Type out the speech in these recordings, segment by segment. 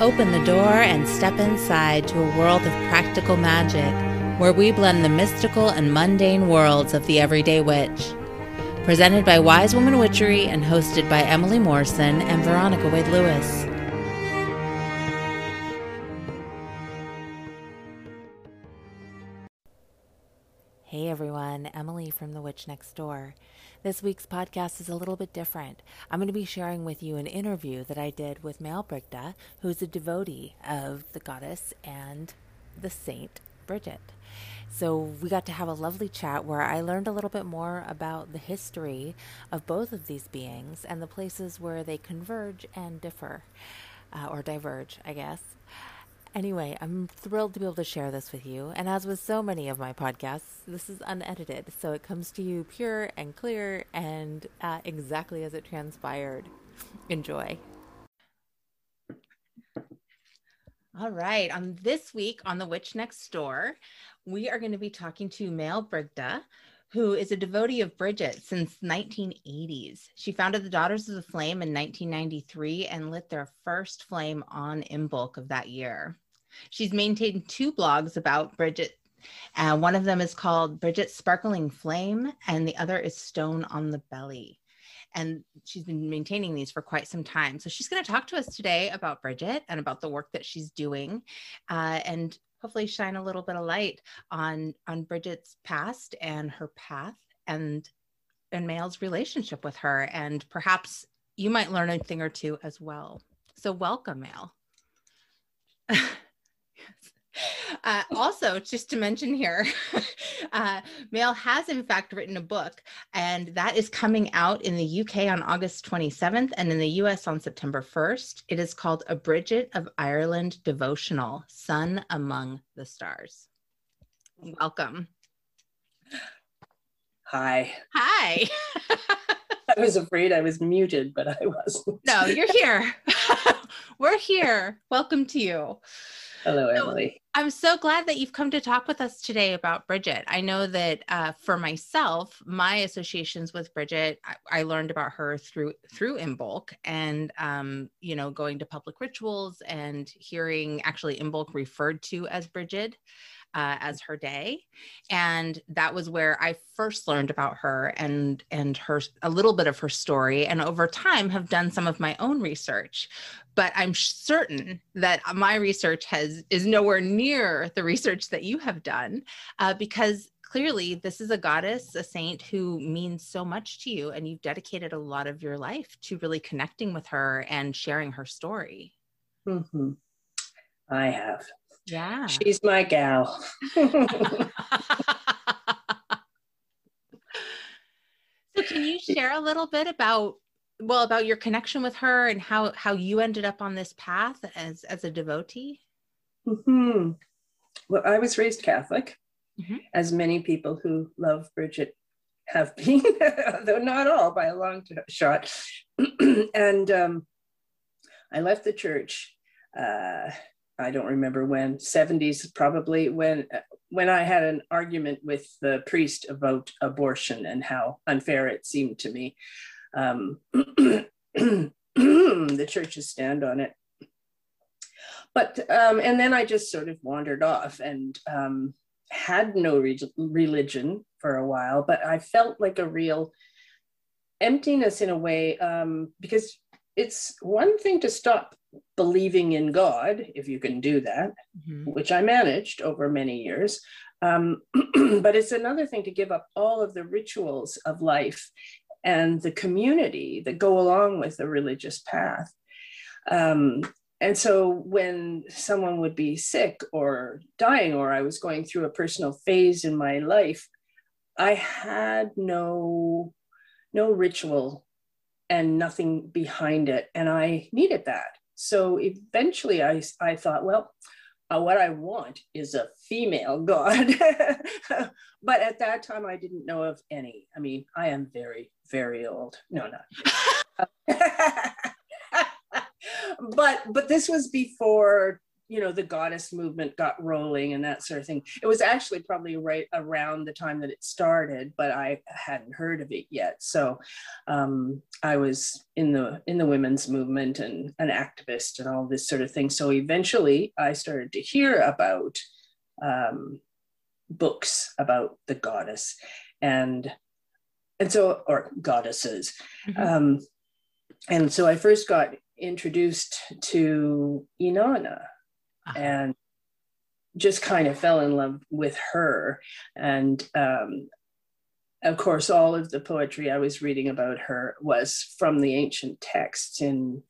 Open the door and step inside to a world of practical magic where we blend the mystical and mundane worlds of the everyday witch. Presented by Wise Woman Witchery and hosted by Emily Morrison and Veronica Wade Lewis. Hey everyone, Emily from The Witch Next Door. This week's podcast is a little bit different. I'm going to be sharing with you an interview that I did with Mael Brigde, who is a devotee of the goddess and the saint Brigit. So we got to have a lovely chat where I learned a little bit more about the history of both of these beings and the places where they converge and differ, uh, or diverge, I guess. Anyway, I'm thrilled to be able to share this with you. And as with so many of my podcasts, this is unedited, so it comes to you pure and clear and uh, exactly as it transpired. Enjoy. All right. On this week on The Witch Next Door, we are going to be talking to Mael Brigde, who is a devotee of Brigit since 1980s. She founded the Daughters of the Flame in 1993 and lit their first flame on Imbolc of that year. She's maintained two blogs about Brigit. Uh, one of them is called Brigit Sparkling Flame, and the other is Stone on the Belly. And she's been maintaining these for quite some time. So she's going to talk to us today about Brigit and about the work that she's doing, uh, and hopefully shine a little bit of light on on Bridget's past and her path, and and Mael's relationship with her, and perhaps you might learn a thing or two as well. So welcome, Mael. Uh, also, just to mention here, uh, Mael has in fact written a book, and that is coming out in the UK on August 27th and in the US on September 1st. It is called A Brigit of Ireland Devotional Sun Among the Stars. Welcome. Hi. Hi. I was afraid I was muted, but I wasn't. No, you're here. We're here. Welcome to you. Hello, Emily. I'm so glad that you've come to talk with us today about Brigit. I know that uh, for myself, my associations with Brigit, I, I, learned about her through through Imbolc, and um, you know, going to public rituals and hearing actually Imbolc referred to as Brigit uh, as her day. And that was where i first learned about her and and her a little bit of her story and over time have done some of my own research. But i'm certain that my research has is nowhere near the research that you have done uh, because clearly this is a goddess a saint who means so much to you and you've dedicated a lot of your life to really connecting with her and sharing her story. Mm-hmm. i have yeah. She's my gal. so can you share a little bit about well about your connection with her and how how you ended up on this path as as a devotee? Mm-hmm. Well, I was raised Catholic, mm-hmm. as many people who love Brigit have been, though not all by a long shot. and um, I left the church uh, I don't remember when, 70s probably, when when I had an argument with the priest about abortion and how unfair it seemed to me. Um, the churches stand on it. But, um, and then I just sort of wandered off and um, had no re- religion for a while, but I felt like a real emptiness in a way um, because it's one thing to stop believing in God, if you can do that, mm-hmm. which I managed over many years. Um, but it's another thing to give up all of the rituals of life and the community that go along with the religious path. Um, and so when someone would be sick or dying, or I was going through a personal phase in my life, I had no no ritual and nothing behind it. And I needed that. So eventually I, I thought, well, uh, what I want is a female god. but at that time, I didn't know of any. I mean, I am very, very old. No, not. but but this was before you know the goddess movement got rolling and that sort of thing it was actually probably right around the time that it started but i hadn't heard of it yet so um, i was in the in the women's movement and an activist and all this sort of thing so eventually i started to hear about um, books about the goddess and and so or goddesses mm-hmm. um, and so i first got introduced to inanna. And just kind of fell in love with her. And um, of course, all of the poetry I was reading about her was from the ancient texts in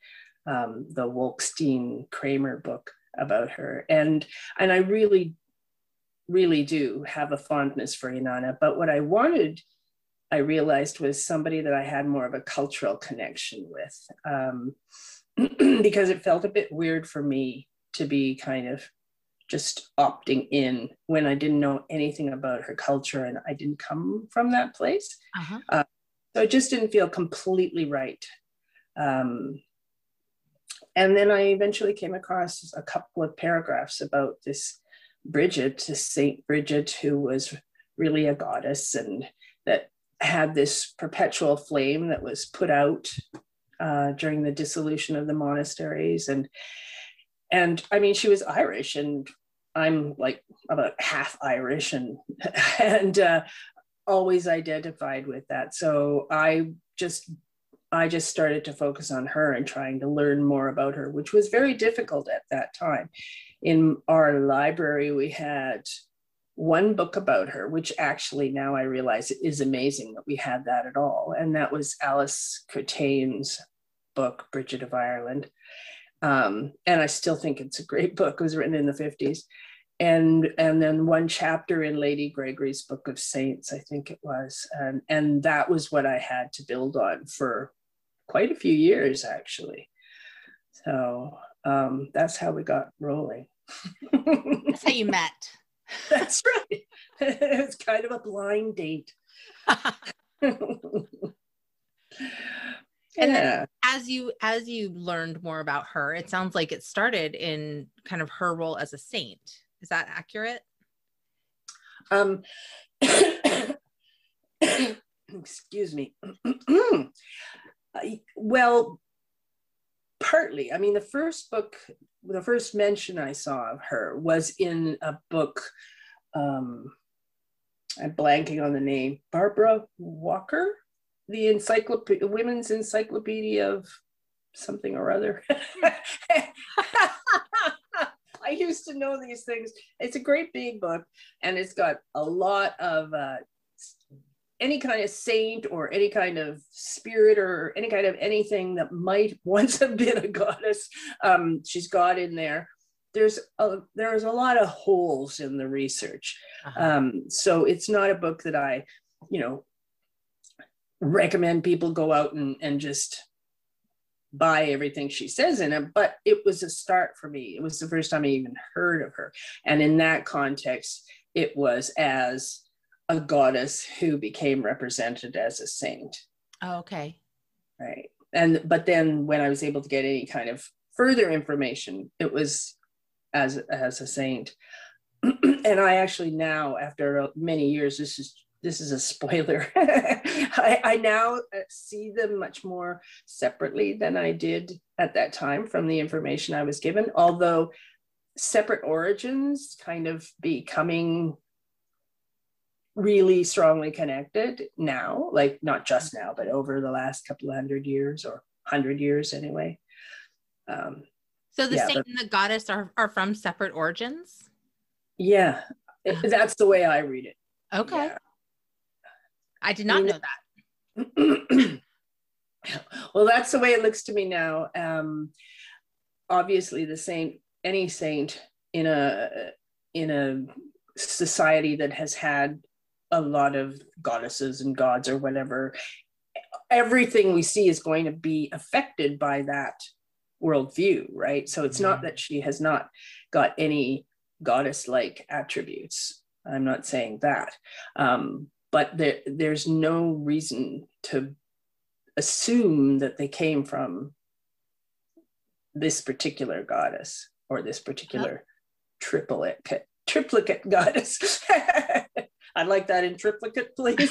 um, the Wolkstein Kramer book about her. And, and I really, really do have a fondness for Inanna. But what I wanted, I realized was somebody that I had more of a cultural connection with. Um, because it felt a bit weird for me to be kind of just opting in when I didn't know anything about her culture and I didn't come from that place. Uh-huh. Uh, so it just didn't feel completely right. Um, and then I eventually came across a couple of paragraphs about this Brigit, this Saint Brigit, who was really a goddess and that had this perpetual flame that was put out uh, during the dissolution of the monasteries. And and I mean, she was Irish, and I'm like about half Irish, and and uh, always identified with that. So I just I just started to focus on her and trying to learn more about her, which was very difficult at that time. In our library, we had one book about her, which actually now I realize is amazing that we had that at all. And that was Alice Curtayne's book, Bridget of Ireland. Um, and I still think it's a great book. It was written in the 50s. And, and then one chapter in Lady Gregory's Book of Saints, I think it was. And, and that was what I had to build on for quite a few years, actually. So um, that's how we got rolling. that's how you met. That's right. it was kind of a blind date. And yeah. then as you as you learned more about her it sounds like it started in kind of her role as a saint. Is that accurate? Um excuse me. Well partly. I mean the first book the first mention i saw of her was in a book um i'm blanking on the name barbara walker the encyclopedia, women's encyclopedia of something or other. I used to know these things. It's a great big book, and it's got a lot of uh, any kind of saint or any kind of spirit or any kind of anything that might once have been a goddess. Um, she's got in there. There's a there's a lot of holes in the research, uh-huh. um, so it's not a book that I, you know, recommend people go out and, and just buy everything she says in it, but it was a start for me. It was the first time I even heard of her. And in that context, it was as a goddess who became represented as a saint. Oh, okay. Right. And but then when I was able to get any kind of further information, it was as as a saint. and I actually now, after many years, this is this is a spoiler. I, I, now uh, see them much more separately than I did at that time from the information I was given, although separate origins kind of becoming really strongly connected now, like not just now, but over the last couple of hundred years or hundred years anyway. Um, so the yeah, saint but, and the goddess are, are from separate origins? Yeah, it, that's the way I read it. Okay. Yeah. I did not know that. well, that's the way it looks to me now. Um, obviously, the saint, any saint in a in a society that has had a lot of goddesses and gods or whatever, everything we see is going to be affected by that worldview, right? So it's not mm-hmm. that she has not got any goddess like attributes. I'm not saying that. Um, but there, there's no reason to assume that they came from this particular goddess. or this particular triplicate triplicate goddess. I'd like that in triplicate, please.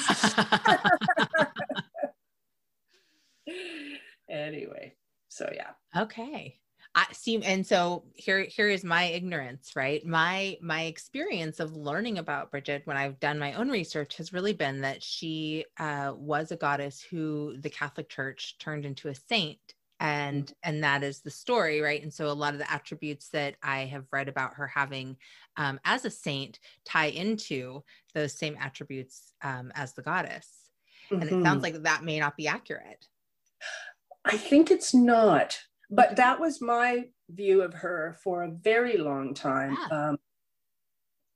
anyway, so yeah. Okay. I see and so here here is my ignorance, right? My my experience of learning about Brigit when I've done my own research has really been that she uh, was a goddess who the Catholic Church turned into a saint and mm-hmm. and that is the story right and so a lot of the attributes that i have read about her having um, as a saint tie into those same attributes um, as the goddess mm-hmm. and it sounds mm-hmm. like that may not be accurate i think it's not but that was my view of her for a very long time yeah. um,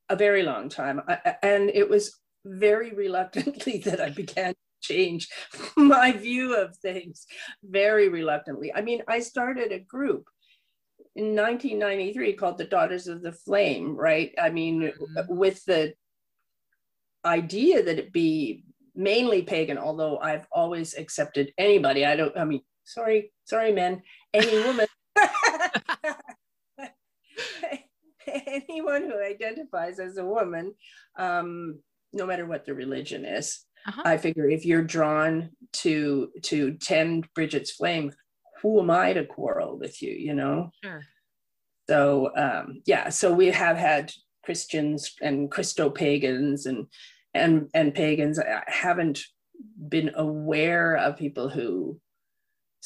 a very long time I, and it was very reluctantly that i began to change my view of things very reluctantly. I mean, I started a group in 1993 called the Daughters of the Flame, right? I mean, mm-hmm. with the idea that it be mainly pagan, although I've always accepted anybody. I don't, I mean, sorry, sorry, men, any woman. anyone who identifies as a woman, um, no matter what the religion is. Uh-huh. I figure if you're drawn to to tend Brigit's flame, who am I to quarrel with you? You know. Sure. So um, yeah, so we have had Christians and Christo pagans and and and pagans. I haven't been aware of people who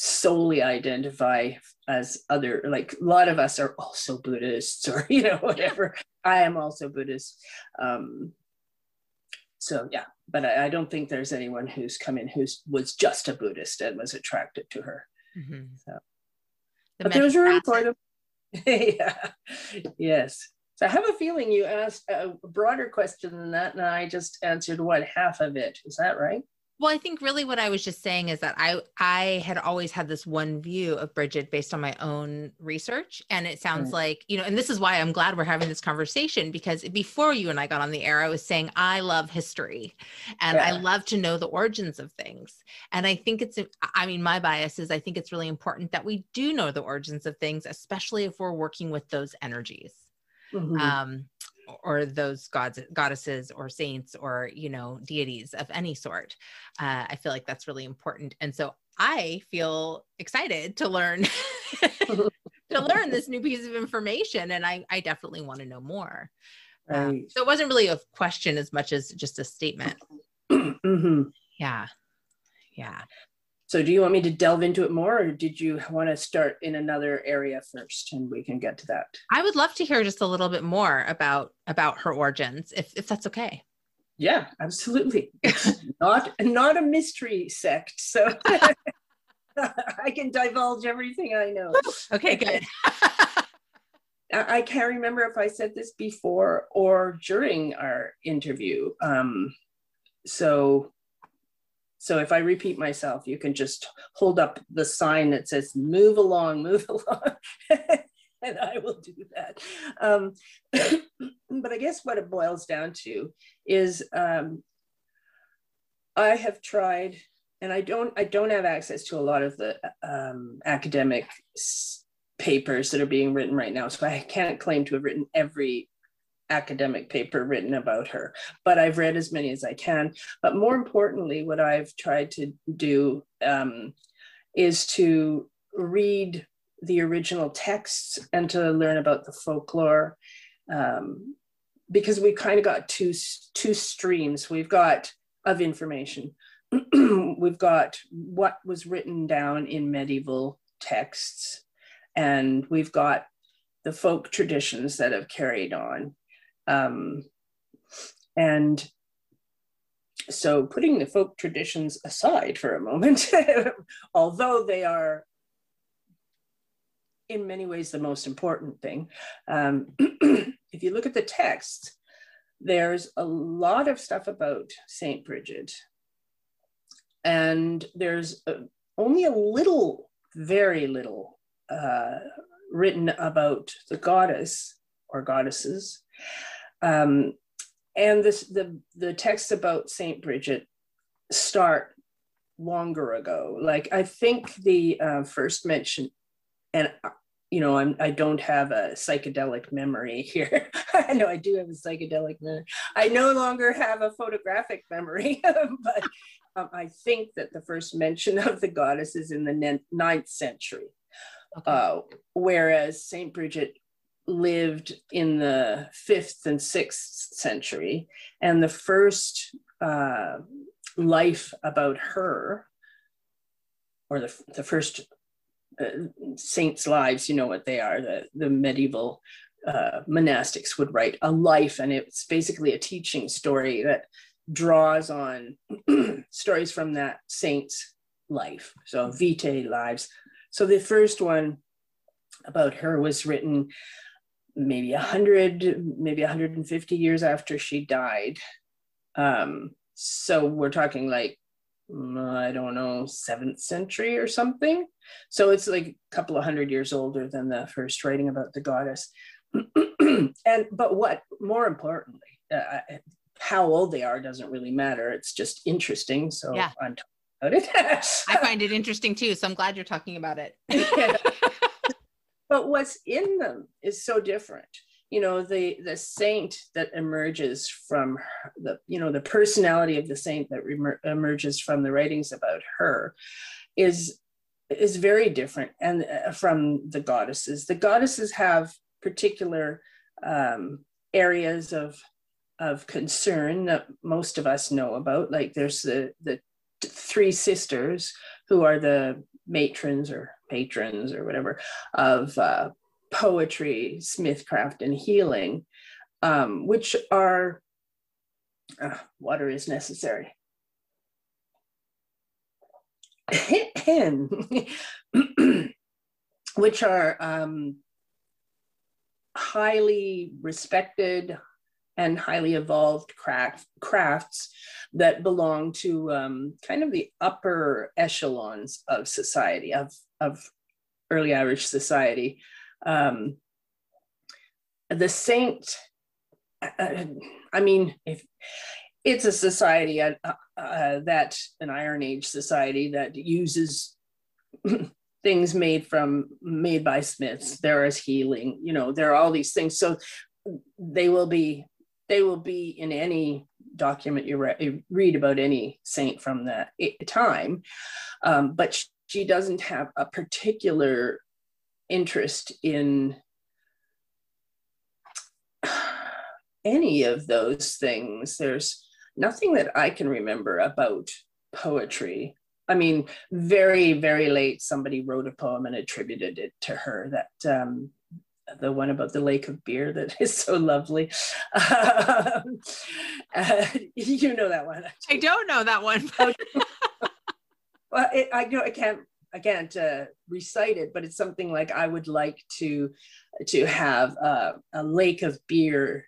solely identify as other like a lot of us are also buddhists or you know whatever. I am also buddhist. Um so yeah but I, I, don't think there's anyone who's come in who was just a buddhist and was attracted to her. Mm-hmm. so the but there's room for them. Yeah. Yes. So i have a feeling you asked a broader question than that and i just answered what half of it. Is that right well, I think really what I was just saying is that I I had always had this one view of Brigit based on my own research and it sounds right. like, you know, and this is why I'm glad we're having this conversation because before you and I got on the air I was saying I love history and yeah. I love to know the origins of things. And I think it's I mean my bias is I think it's really important that we do know the origins of things especially if we're working with those energies. Mm-hmm. Um or those gods goddesses or saints or you know deities of any sort uh, i feel like that's really important. And so i feel excited to learn to learn this new piece of information and i i definitely want to know more. Um, right. um, so it wasn't really a question as much as just a statement. Mm-hmm. yeah. Yeah so do you want me to delve into it more or did you want to start in another area first and we can get to that? I would love to hear just a little bit more about about her origins if if that's okay. Yeah, absolutely. not not a mystery sect. So I can divulge everything I know. Okay, good. I can't remember if I said this before or during our interview. Um, so so if I repeat myself, you can just hold up the sign that says move along, move along. and I will do that. Um, but I guess what it boils down to is um, I have tried, and I don't I don't have access to a lot of the um, academic papers that are being written right now, so I can't claim to have written every academic paper written about her, but I've read as many as I can. But more importantly, what I've tried to do um, is to read the original texts and to learn about the folklore. Um, because we've kind of got two, two streams. We've got of information. we've got what was written down in medieval texts, and we've got the folk traditions that have carried on. Um, and so, putting the folk traditions aside for a moment, although they are in many ways the most important thing, um, if you look at the text, there's a lot of stuff about Saint Brigit, and there's a, only a little, very little, uh, written about the goddess or goddesses. Um, and this the the texts about Saint Brigit start longer ago. Like I think the uh, first mention, and you know, I'm, I don't have a psychedelic memory here. I know I do have a psychedelic memory. I no longer have a photographic memory, but um, I think that the first mention of the goddess is in the ninth century. Okay. Uh, whereas Saint Brigit lived in the fifth and sixth century, and the first uh, life about her, or the, the first uh, saints' lives, you know what they are, the, the medieval uh, monastics would write a life, and it's basically a teaching story that draws on stories from that saint's life. So, vitae lives. So, the first one about her was written maybe 100, maybe 150 years after she died. Um, so, we're talking like I don't know, seventh century or something. So it's like a couple of hundred years older than the first writing about the goddess. and but what more importantly, uh, how old they are doesn't really matter. It's just interesting. So yeah. I'm talking about it. I find it interesting too. So I'm glad you're talking about it. but what's in them is so different. You know the the saint that emerges from the you know the personality of the saint that emerges from the writings about her is is very different and uh, from the goddesses. The goddesses have particular um, areas of of concern that most of us know about. Like there's the the three sisters who are the matrons or patrons or whatever of uh, poetry, smithcraft, and healing, um, which are uh, water is necessary. which are um, highly respected and highly evolved craft, crafts that belong to um, kind of the upper echelons of society, of, of early Irish society. Um, the saint uh, i mean if it's a society uh, uh, that an iron age society that uses things made from made by smiths. There is healing you know there are all these things. So they will be they will be in any document you, re- you read about any saint from that time um, but she doesn't have a particular interest in any of those things. There's nothing that I can remember about poetry. I mean, very, very late, somebody wrote a poem and attributed it to her. That um, the one about the lake of beer that is so lovely. Um, uh, you know that one. I don't know that one. well, it, I know I can't I can't uh, recite it, but it's something like I would like to to have uh, a lake of beer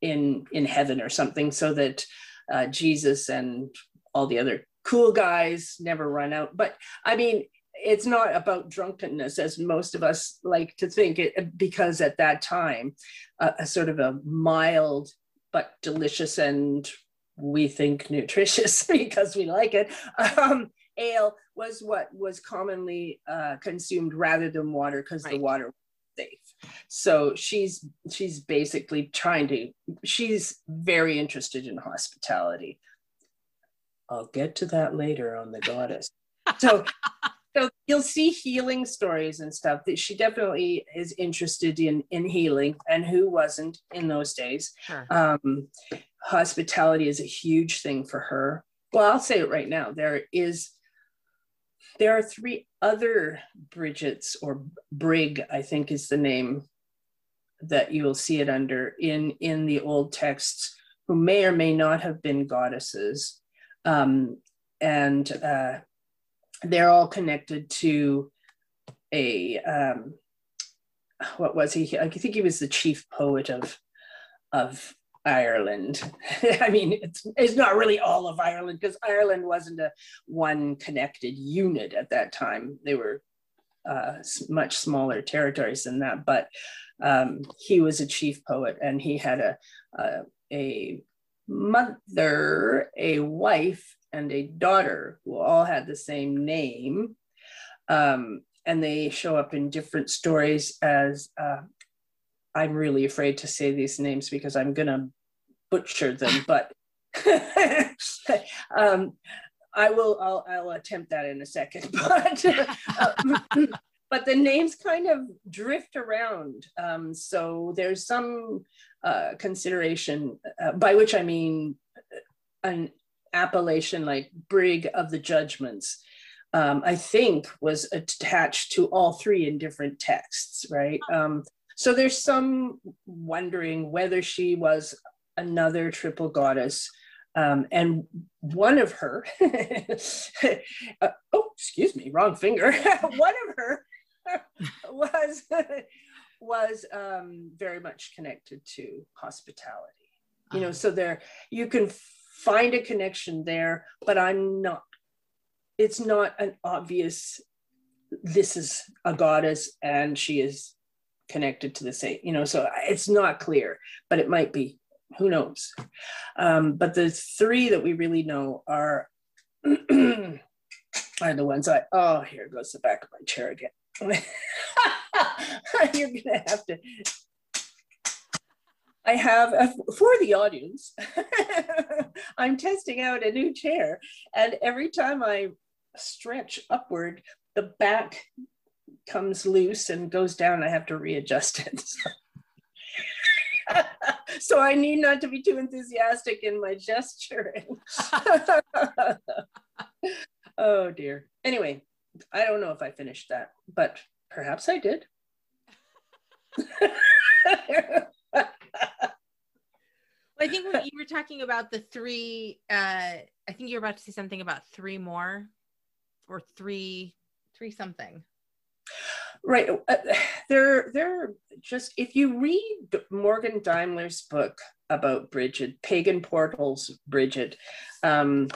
in in heaven or something, so that uh, Jesus and all the other cool guys never run out. But I mean, it's not about drunkenness as most of us like to think it because at that time, a sort of a mild but delicious and we think nutritious because we like it um, ale was what was commonly uh, consumed rather than water because right. the water was safe. So she's she's basically trying to. She's very interested in hospitality. I'll get to that later on the goddess. So. So you'll see healing stories and stuff that she definitely is interested in in healing and who wasn't in those days sure. um, hospitality is a huge thing for her well i'll say it right now there is there are three other Brigits, or Brig, I think is the name that you will see it under in, in the old texts, who may or may not have been goddesses. Um, and uh, they're all connected to a, um, what was he? I think he was the chief poet of, of Ireland. I mean, it's it's not really all of Ireland because Ireland wasn't a one connected unit at that time. They were uh, much smaller territories than that. But um, he was a chief poet, and he had a a, a mother, a wife, and a daughter who all had the same name. Um, and they show up in different stories as uh, I'm really afraid to say these names because I'm gonna butcher them, but um, I will. I'll, I'll, attempt that in a second. But uh, but the names kind of drift around. Um, so there's some uh, consideration, uh, by which I mean an appellation like Brig of the Judgments. Um, I think was attached to all three in different texts, right? Um, so there's some wondering whether she was another triple goddess. Um, and one of her, uh, oh, excuse me, wrong finger. one of her was was um, very much connected to hospitality. You know, uh-huh. so there you can find a connection there, but I'm not. It's not an obvious. This is a goddess, and she is connected to the saint. You know, so it's not clear, but it might be. Who knows? Um, but the three that we really know are are the ones I. Oh, here goes the back of my chair again. You're gonna have to. I have uh, a, for the audience. I'm testing out a new chair, and every time I stretch upward, the back comes loose and goes down. I have to readjust it. so I need not to be too enthusiastic in my gesturing. oh dear. Anyway, I don't know if I finished that, but perhaps I did. I think you were talking about the three. Uh, I think you were about to say something about three more, or three, three something. Right. Uh, they're they're just if you read Morgan Daimler's book about Brigit, Pagan Portals Bridget, um,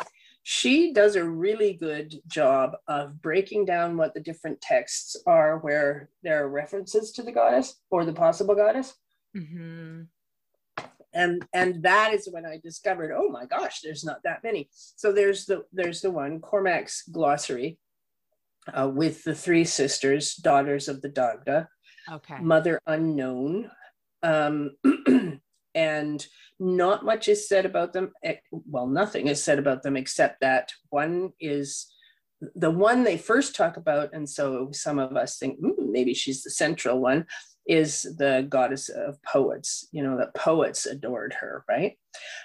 she does a really good job of breaking down what the different texts are where there are references to the goddess or the possible goddess. Mm-hmm. And and that is when I discovered, oh my gosh, there's not that many. So there's the there's the one Cormac's glossary uh, with the three sisters, daughters of the Dagda, okay, mother unknown, um, and not much is said about them. Well, nothing is said about them except that one is the one they first talk about. And so some of us think mm, maybe she's the central one is the goddess of poets, you know, that poets adored her, right?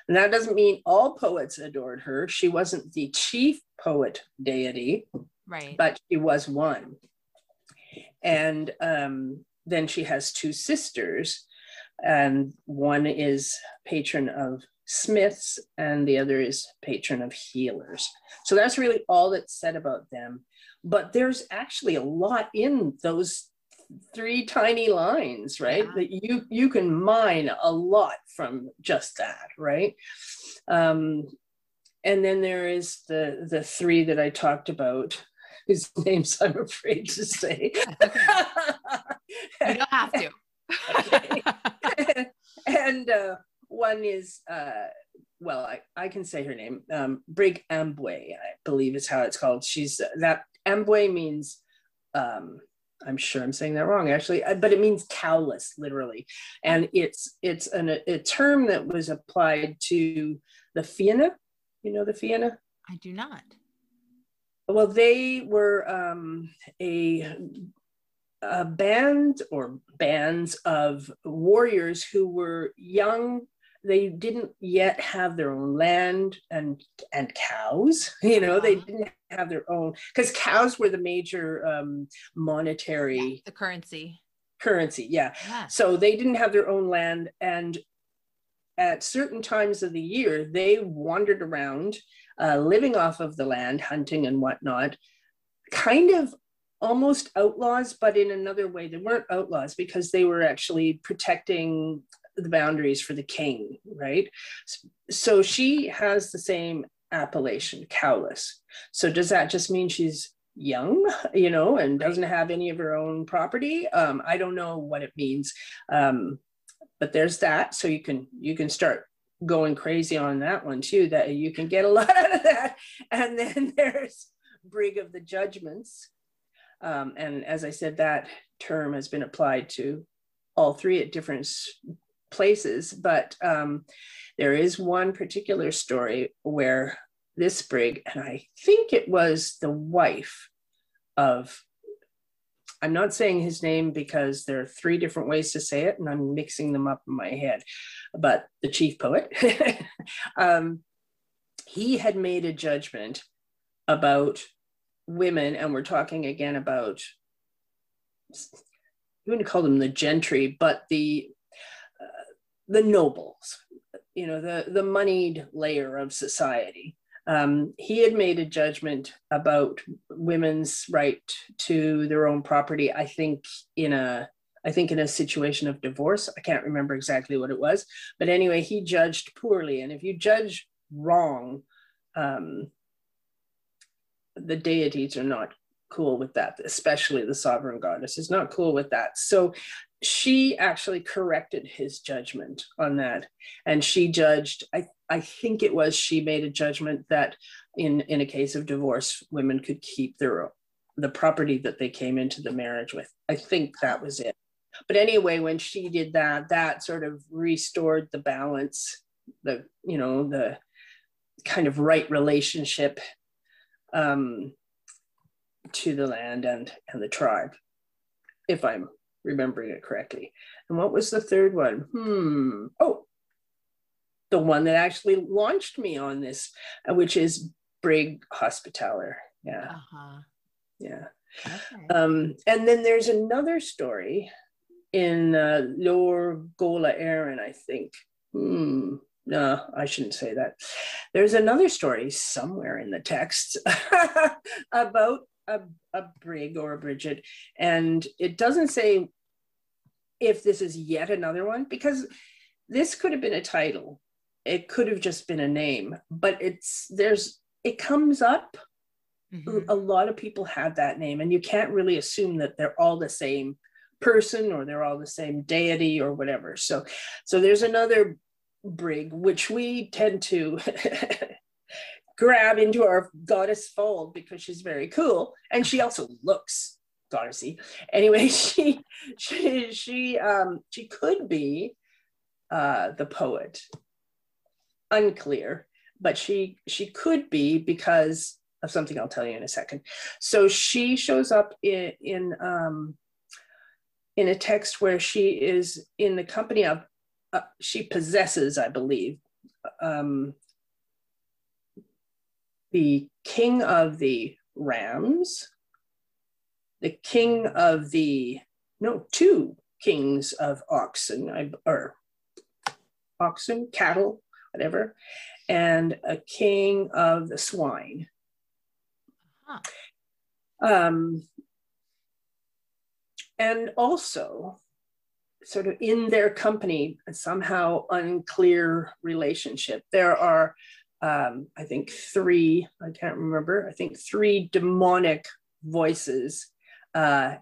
And that doesn't mean all poets adored her. She wasn't the chief poet deity, right? But she was one. And um, then she has two sisters and one is patron of smiths and the other is patron of healers so that's really all that's said about them but there's actually a lot in those three tiny lines right? Yeah. that you you can mine a lot from just that right? Um and then there is the the three that i talked about whose names i'm afraid to say. You don't have to. And uh, one is, uh, well, I, I can say her name, um, Brig Ambue, I believe is how it's called. She's uh, that Ambue means, um, I'm sure I'm saying that wrong actually, uh, but it means cowless literally. And it's it's an, a, term that was applied to the Fianna. You know the Fianna? I do not. Well, they were um, a a band or bands of warriors who were young they didn't yet have their own land and and cows you know they uh-huh. didn't have their own because cows were the major um, monetary yeah, the currency currency yeah. yeah so they didn't have their own land and at certain times of the year they wandered around uh, living off of the land hunting and whatnot kind of almost outlaws, but in another way, they weren't outlaws because they were actually protecting the boundaries for the king, right? So she has the same appellation, cowless. So does that just mean she's young, you know, and doesn't have any of her own property? Um, I don't know what it means, um, but there's that. So you can you can start going crazy on that one too. That you can get a lot out of that. And then there's Brig of the Judgments, Um, and as I said, that term has been applied to all three at different places. But um, there is one particular story where this brig, and I think it was the wife of I'm not saying his name because there are three different ways to say it, and I'm mixing them up in my head. But the chief poet, um, he had made a judgment about women, and we're talking again about you wouldn't call them the gentry, but the the nobles, you know, the the moneyed layer of society um, he had made a judgment about women's right to their own property. I think in a I think in a situation of divorce. I can't remember exactly what it was, but anyway, he judged poorly. And if you judge wrong, um, the deities are not cool with that, especially the sovereign goddess is not cool with that. So she actually corrected his judgment on that. And she judged, I, I think it was she made a judgment that in in a case of divorce, women could keep their the property that they came into the marriage with. I think that was it. But anyway, when she did that, that sort of restored the balance, the you know the kind of right relationship um, to the land and and the tribe, if I'm remembering it correctly. And what was the third one? Hmm. Oh, the one that actually launched me on this, uh, which is Brig Hospitaller. Yeah. Uh-huh. Yeah. Okay. Um, and then there's another story in uh, Lebor Gabála Érenn, I think. Hmm. No, I shouldn't say that. There's another story somewhere in the text about a, a brig or a Brigit, and it doesn't say if this is yet another one because this could have been a title. It could have just been a name but it's there's it comes up. Mm-hmm. a lot of people have that name and you can't really assume that they're all the same person or they're all the same deity or whatever. So so there's another brig which we tend to grab into our goddess fold because she's very cool. And she also looks goddessy anyway she she she um she could be uh the poet. Unclear, but she she could be because of something I'll tell you in a second. So she shows up in in um, in a text where she is in the company of uh, she possesses, I believe, um, the king of the rams, the king of the no two kings of oxen or oxen cattle whatever, and a king of the swine. Huh. Um, and also, sort of in their company, somehow unclear relationship. There are, um, I think, three, I can't remember, I think three demonic voices uh,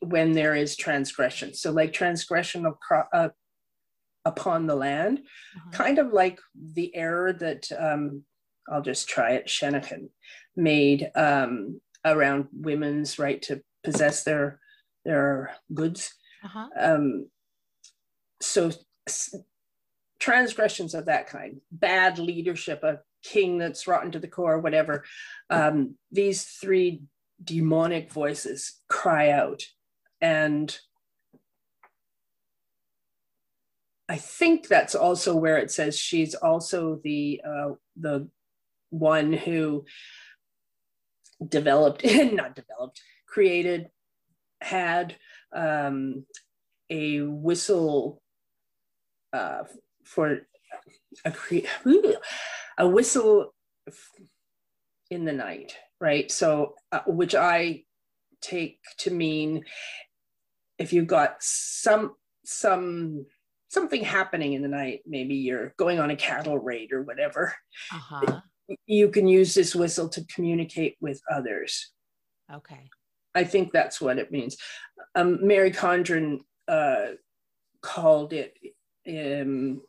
when there is transgression. So, like transgression of, uh, upon the land, uh-huh. kind of like the error that um, I'll just try it, Shenechan made um, around women's right to possess their their goods. Uh-huh. Um, so transgressions of that kind, bad leadership, a king that's rotten to the core, whatever. Um, these three demonic voices cry out, and I think that's also where it says she's also the uh, the one who developed not developed created had um, a whistle uh, for a cre- a whistle in the night right so uh, which i take to mean if you've got some some something happening in the night, maybe you're going on a cattle raid or whatever, uh-huh. you can use this whistle to communicate with others. Okay. I think that's what it means. Um, Mary Condren uh, called it um,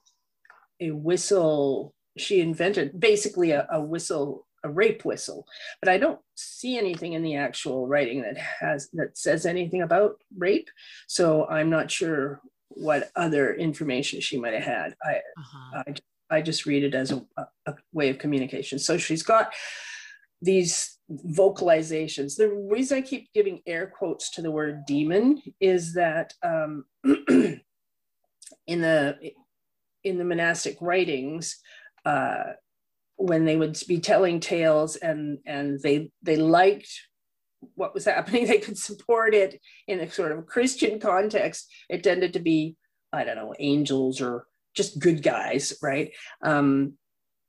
a whistle. She invented basically a, a whistle a rape whistle, but I don't see anything in the actual writing that has that says anything about rape. So I'm not sure what other information she might have had. I uh-huh. I, I just read it as a, a way of communication. So she's got these vocalizations. The reason I keep giving air quotes to the word demon is that um, in the in the monastic writings, uh, when they would be telling tales and and they they liked what was happening, they could support it in a sort of Christian context. It tended to be I don't know angels or just good guys, right? Um,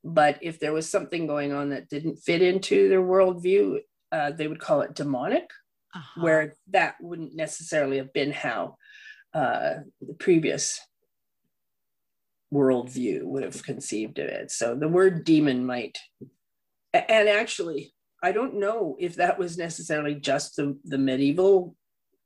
but if there was something going on that didn't fit into their worldview, uh, they would call it demonic, uh-huh. where that wouldn't necessarily have been how uh, the previous worldview would have conceived of it. So the word demon might, and actually, I don't know if that was necessarily just the, the medieval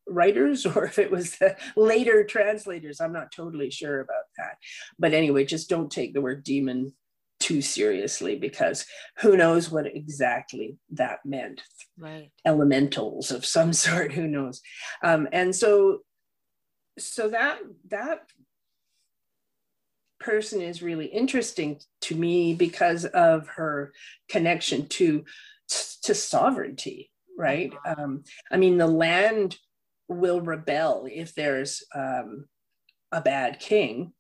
writers or if it was the later translators. I'm not totally sure about that. But anyway, just don't take the word demon too seriously because who knows what exactly that meant. Right. Elementals of some sort, who knows. Um, and so so that that person is really interesting to me because of her connection to to sovereignty right uh-huh. um, i mean the land will rebel if there's um, a bad king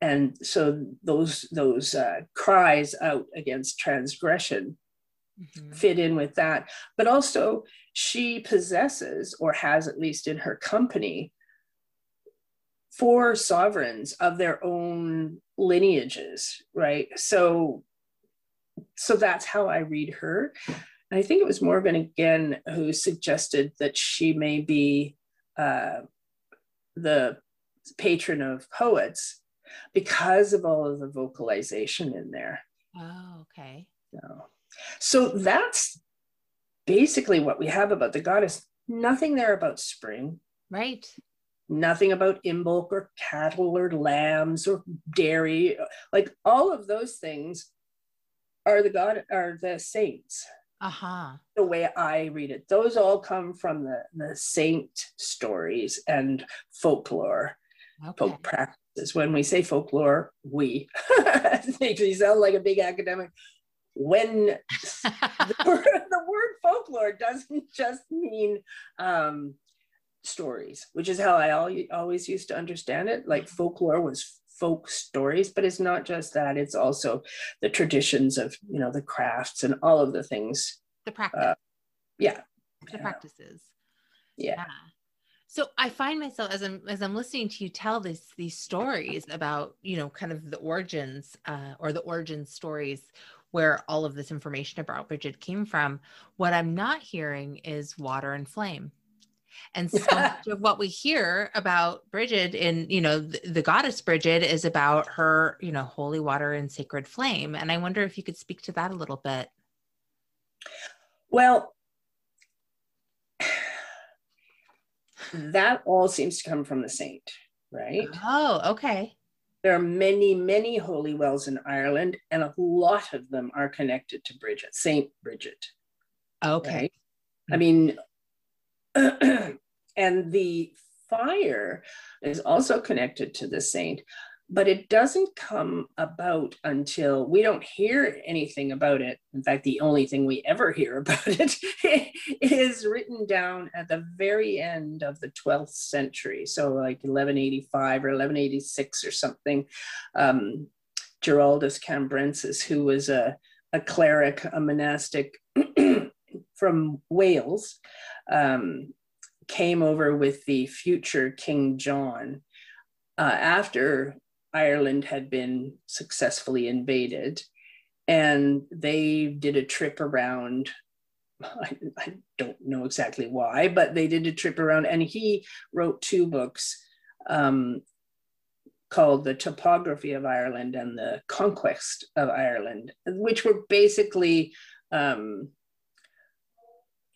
and so those those uh, cries out against transgression mm-hmm. fit in with that but also she possesses or has at least in her company four sovereigns of their own lineages right so so that's how i read her i think it was morgan again who suggested that she may be uh, the patron of poets because of all of the vocalization in there. Oh, okay. So, so that's basically what we have about the goddess. Nothing there about spring. Right. Nothing about Imbolc or cattle or lambs or dairy. Like all of those things are the god are the saints. Uh-huh. The way I read it. Those all come from the, the saint stories and folklore, okay. folk practices. When we say folklore, we makes me sound like a big academic. When the, word, the word folklore doesn't just mean um, stories, which is how I always used to understand it. Like folklore was folk stories, but it's not just that. It's also the traditions of, you know, the crafts and all of the things. The practice. Uh, yeah. The practices. Yeah. yeah. So I find myself as I'm as I'm listening to you tell this these stories about you know kind of the origins uh, or the origin stories where all of this information about Brigit came from. What I'm not hearing is water and flame. And so much of what we hear about Brigit in, you know, the, the, goddess Brigit is about her, you know, holy water and sacred flame. And I wonder if you could speak to that a little bit. Well, that all seems to come from the saint, right? Oh, okay. There are many, many holy wells in Ireland, and a lot of them are connected to Brigit, Saint Brigit. Okay. Right? I mean, and the fire is also connected to the saint, but it doesn't come about until we don't hear anything about it. In fact, the only thing we ever hear about it is written down at the very end of the 12th century. So, like 1185 or 1186 or something. Um, Giraldus Cambrensis, who was a, a cleric, a monastic from Wales, um, came over with the future King John uh, after Ireland had been successfully invaded. And they did a trip around. I, I, don't know exactly why, but they did a trip around, and he wrote two books um, called The Topography of Ireland and The Conquest of Ireland, which were basically um,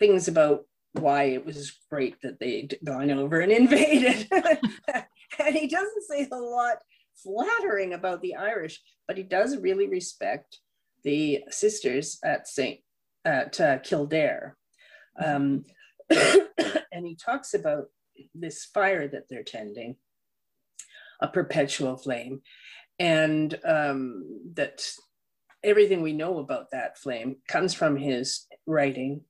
things about why it was great that they'd gone over and invaded. and he doesn't say a lot flattering about the Irish, but he does really respect the sisters at St. at uh, Kildare. Um, and he talks about this fire that they're tending, a perpetual flame, and um, that everything we know about that flame comes from his writing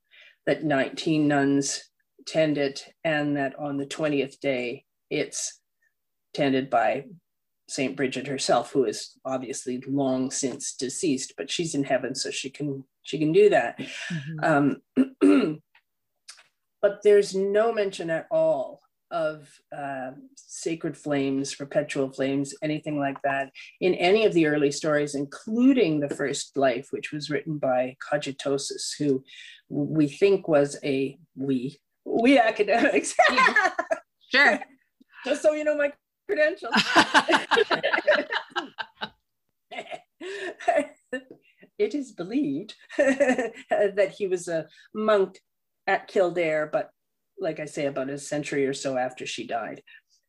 that 19 nuns tended, and that on the 20th day, it's tended by Saint Brigit herself, who is obviously long since deceased, but she's in heaven, so she can she can do that. Mm-hmm. Um, but there's no mention at all of uh, sacred flames, perpetual flames, anything like that in any of the early stories, including the first life, which was written by Cogitosus, who we think was a we we academics. sure. Just so you know my credentials. it is believed that he was a monk at Kildare, but like I say, about a century or so after she died.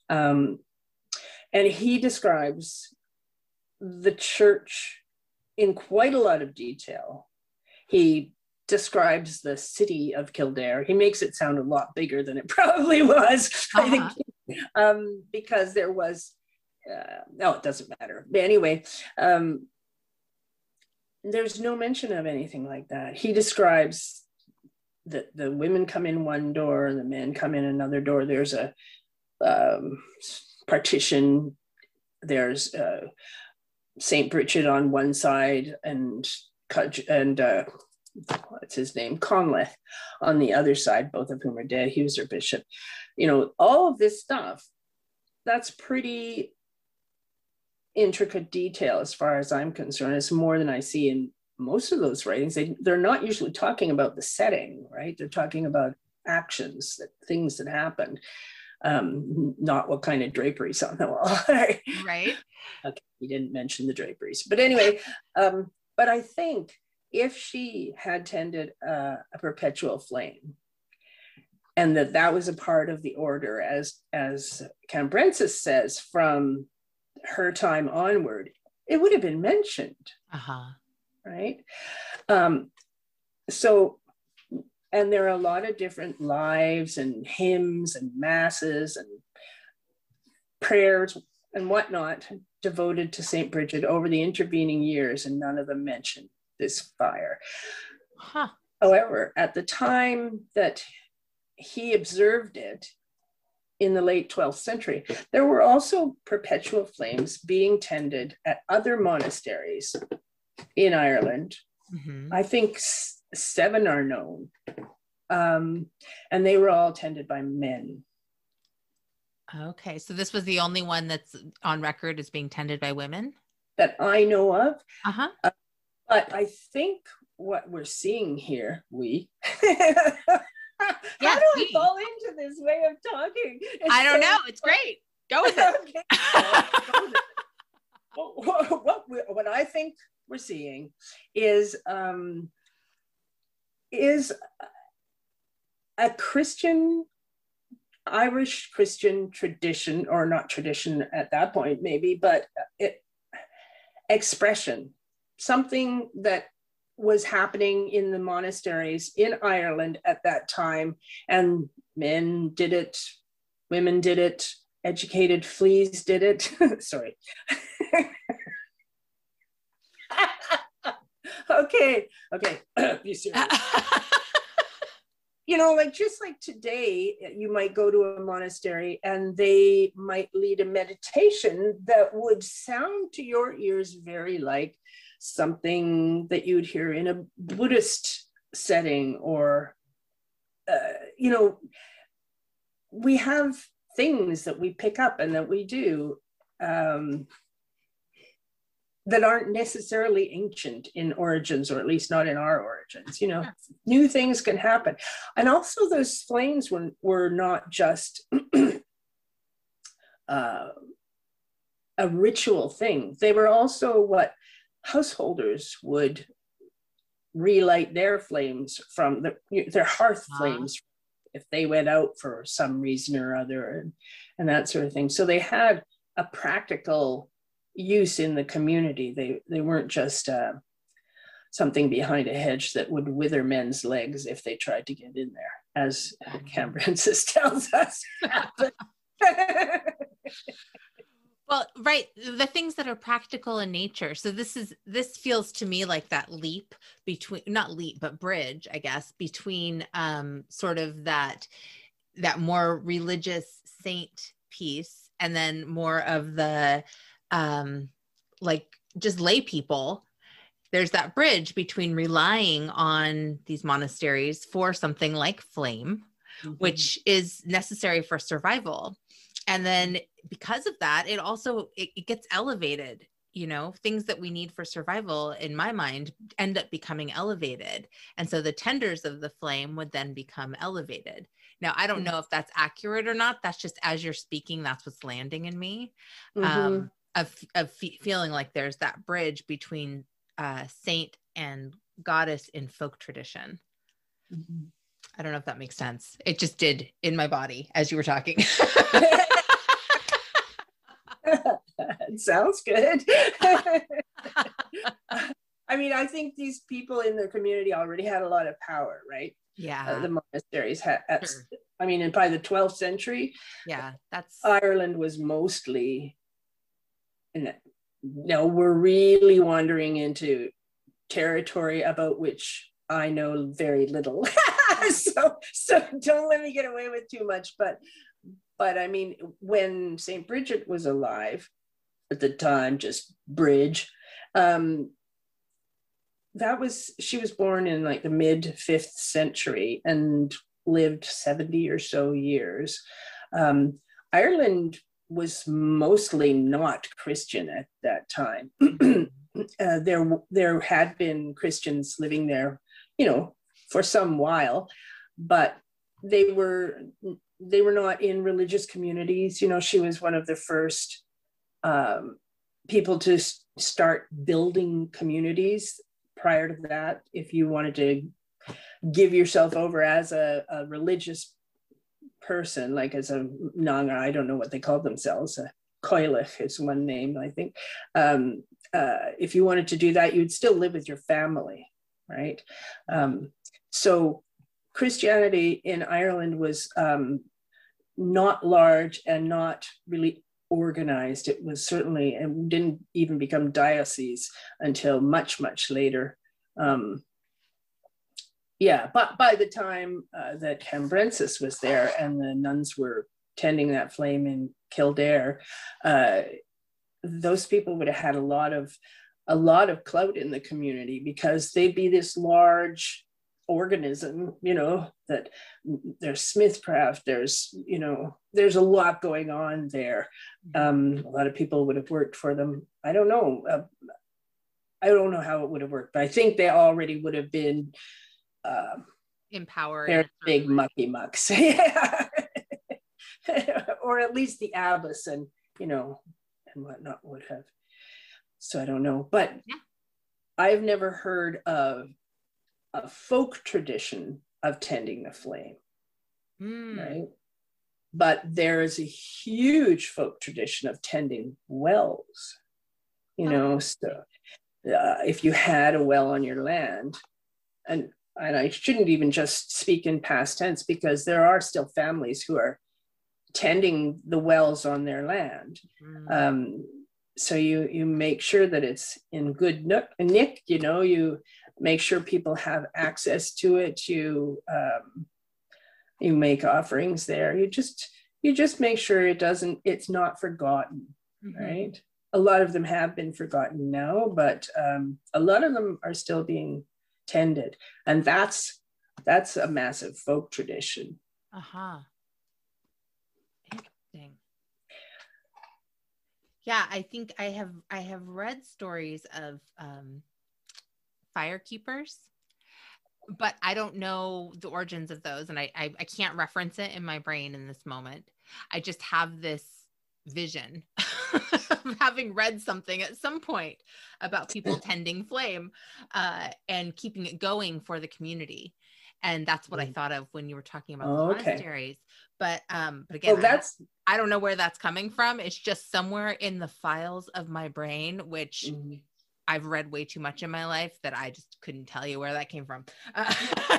Um, and he describes the church in quite a lot of detail. He describes the city of Kildare. He makes it sound a lot bigger than it probably was, uh-huh. I think, uh-huh. um, because there was, uh, no, it doesn't matter. But anyway, um, there's no mention of anything like that. He describes that the women come in one door and the men come in another door. There's a um, partition. There's uh, Saint Brigit on one side and and uh, what's his name Conleth on the other side, both of whom are dead. He was their bishop. You know, all of this stuff. That's pretty intricate detail as far as I'm concerned. It's more than I see in most of those writings. They, they're not usually talking about the setting, right? They're talking about actions, that things that happened, um, not what kind of draperies on the wall. right. Okay, he didn't mention the draperies. But anyway, um, but I think if she had tended uh, a perpetual flame, and that that was a part of the order, as as Cambrensis says, from her time onward, it would have been mentioned. Uh-huh. Right. Um, so, and there are a lot of different lives and hymns and masses and prayers and whatnot devoted to St. Brigit over the intervening years, and none of them mention this fire. Huh. However, at the time that he observed it, in the late 12th century. There were also perpetual flames being tended at other monasteries in Ireland. Mm-hmm. I think s- seven are known. Um, and they were all tended by men. Okay, so this was the only one that's on record as being tended by women? That I know of. Uh-huh. Uh, but I think what we're seeing here, we Yeah, How do I fall into this way of talking? It's I don't so know. It's great. Go with it. what, what, what, I think we're seeing is um, is a Christian Irish Christian tradition, or not tradition at that point, maybe, but it, expression, something that was happening in the monasteries in Ireland at that time. And men did it, women did it, educated fleas did it. Sorry. okay, okay, be serious. you know, like just like today, you might go to a monastery and they might lead a meditation that would sound to your ears very like something that you'd hear in a Buddhist setting or, uh, you know, we have things that we pick up and that we do um, that aren't necessarily ancient in origins, or at least not in our origins. You know, new things can happen. And also, those flames were, were not just uh, a ritual thing, they were also what householders would relight their flames from the, their hearth wow. flames if they went out for some reason or other and, and that sort of thing. So they had a practical use in the community. They, they weren't just uh, something behind a hedge that would wither men's legs if they tried to get in there, as Cambrensis tells us. well right the things that are practical in nature so this is this feels to me like that leap between not leap but bridge i guess between um sort of that that more religious saint piece and then more of the um like just lay people there's that bridge between relying on these monasteries for something like flame mm-hmm. which is necessary for survival and then because of that it also it, it gets elevated you know things that we need for survival in my mind end up becoming elevated and so the tenders of the flame would then become elevated now i don't mm. know if that's accurate or not that's just as you're speaking that's what's landing in me mm-hmm. um of, of fe- feeling like there's that bridge between uh saint and goddess in folk tradition mm-hmm. i don't know if that makes sense it just did in my body as you were talking sounds good. I mean, I think these people in the community already had a lot of power, right? Yeah. Uh, the monasteries had, sure. I mean, in by the 12th century, yeah, that's Ireland was mostly, and no, we're really wandering into territory about which I know very little. so, so don't let me get away with too much. But, but I mean, when St. Brigit was alive, at the time, just Bridge. Um, that was she was born in like the mid fifth century and lived 70 or so years. Um, Ireland was mostly not Christian at that time. uh, there, there had been Christians living there, you know, for some while, but they were they were not in religious communities. You know, she was one of the first um, people to start building communities prior to that if you wanted to give yourself over as a, a religious person like as a nanga i don't know what they called themselves a koilich is one name i think um, uh, if you wanted to do that you'd still live with your family right um, so christianity in ireland was um, not large and not really organized. It was certainly, and didn't even become diocese until much, much later. Um, yeah, but by the time uh, that Cambrensis was there and the nuns were tending that flame in Kildare, uh, those people would have had a lot of a lot of clout in the community because they'd be this large organism you know that there's smithcraft there's you know there's a lot going on there. Um, a lot of people would have worked for them. I don't know. Uh, i don't know how it would have worked but i think they already would have been uh, empowered they're big mucky mucks yeah or at least the abbess and you know and whatnot would have so i don't know but yeah. i've never heard of a folk tradition of tending the flame, mm. right? But there is a huge folk tradition of tending wells. You know, so uh, if you had a well on your land, and and I shouldn't even just speak in past tense because there are still families who are tending the wells on their land. Mm. Um, so you you make sure that it's in good nook nick you know you make sure people have access to it you um, you make offerings there you just you just make sure it doesn't it's not forgotten mm-hmm. right a lot of them have been forgotten now but um, a lot of them are still being tended. And that's that's a massive folk tradition. Uh-huh. Interesting. Yeah i think i have i have read stories of um fire keepers but i don't know the origins of those and I, I i can't reference it in my brain in this moment. I just have this vision having read something at some point about people tending flame uh, and keeping it going for the community and that's what I mm. thought of when you were talking about oh, the monasteries. Okay. But um, but again, well, that's I, I, don't know where that's coming from. It's just somewhere in the files of my brain, which mm-hmm. I've read way too much in my life that I just couldn't tell you where that came from. Uh,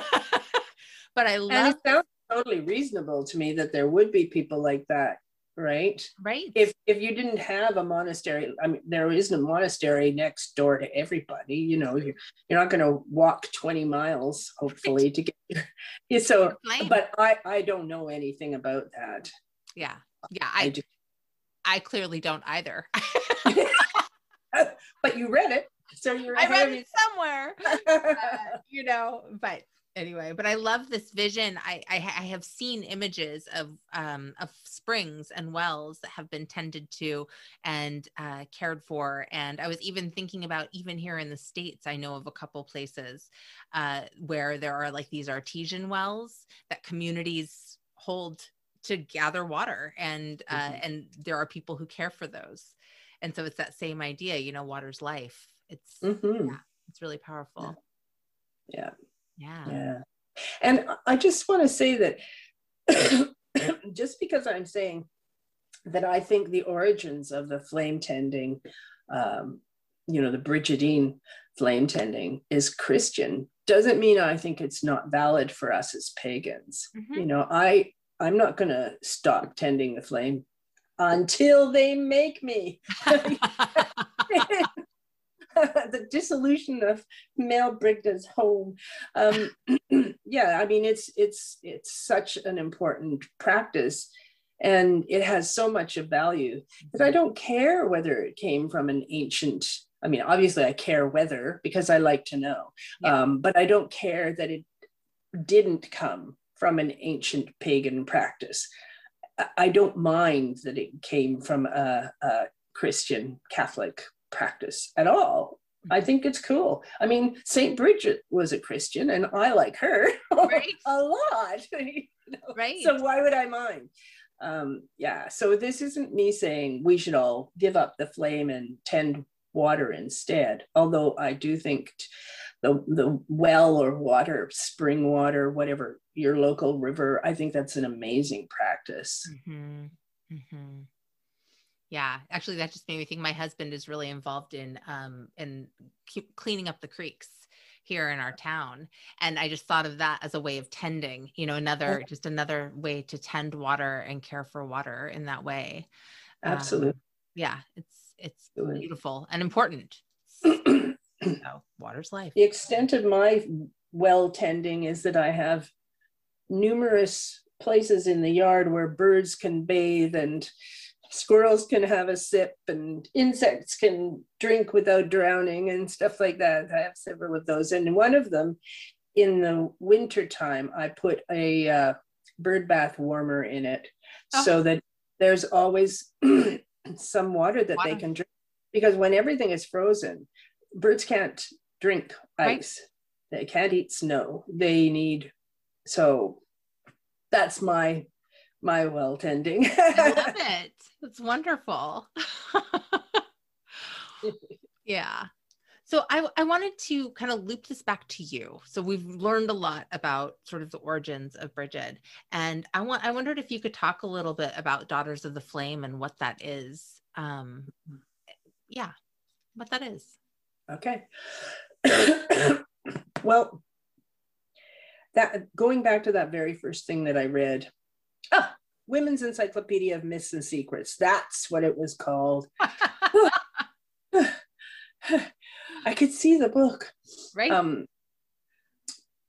but I love. And it sounds totally reasonable to me that there would be people like that right? Right. If if you didn't have a monastery i mean there isn't a monastery next door to everybody you know you're, you're not going to walk 20 miles hopefully to get there so but i i don't know anything about that. Yeah yeah i i, I clearly don't either. But you read it so you're i read it somewhere uh, you know but anyway but i love this vision. I i, I have seen images of um of springs and wells that have been tended to and uh, cared for and i was even thinking about even here in the states i know of a couple places uh, where there are like these artesian wells that communities hold to gather water and uh, mm-hmm. and there are people who care for those and so it's that same idea you know water's life it's mm-hmm. yeah, it's really powerful yeah yeah. Yeah. And I just want to say that just because I'm saying that I think the origins of the flame tending, um, you know, the Brigidine flame tending is Christian, doesn't mean I think it's not valid for us as pagans. Mm-hmm. You know, I I'm not going to stop tending the flame until they make me. the dissolution of Mael Brigde's home. Um, yeah, I mean it's it's it's such an important practice, and it has so much of value that I don't care whether it came from an ancient. I mean, obviously, I care whether because I like to know, yeah. um, but I don't care that it didn't come from an ancient pagan practice. I don't mind that it came from a, a Christian Catholic practice at all. I think it's cool. I mean, St. Brigit was a Christian and I like her right. a lot. You know? Right. So why would I mind? Um, yeah. So this isn't me saying we should all give up the flame and tend water instead. Although I do think the, the well or water, spring water, whatever your local river, I think that's an amazing practice. Mm-hmm. Mm-hmm yeah actually that just made me think my husband is really involved in um in cleaning up the creeks here in our town. And i just thought of that as a way of tending you know another just another way to tend water and care for water in that way. Absolutely um, yeah it's it's beautiful and important. So, water's life. The extent of my well tending is that i have numerous places in the yard where birds can bathe and squirrels can have a sip and insects can drink without drowning and stuff like that. I have several of those. And one of them in the winter time, I put a uh, bird bath warmer in it oh. so that there's always some water that wow. they can drink. Because when everything is frozen, birds can't drink ice. Right. They can't eat snow. They need, so that's my my well tending. I love it. It's wonderful. yeah. So I, I wanted to kind of loop this back to you. So we've learned a lot about sort of the origins of Brigit. and I want I wondered if you could talk a little bit about Daughters of the Flame and what that is. Um, yeah, what that is. Okay. well, that going back to that very first thing that I read, Ah, Women's Encyclopedia of Myths and Secrets. That's what it was called. I could see the book. Right. Um,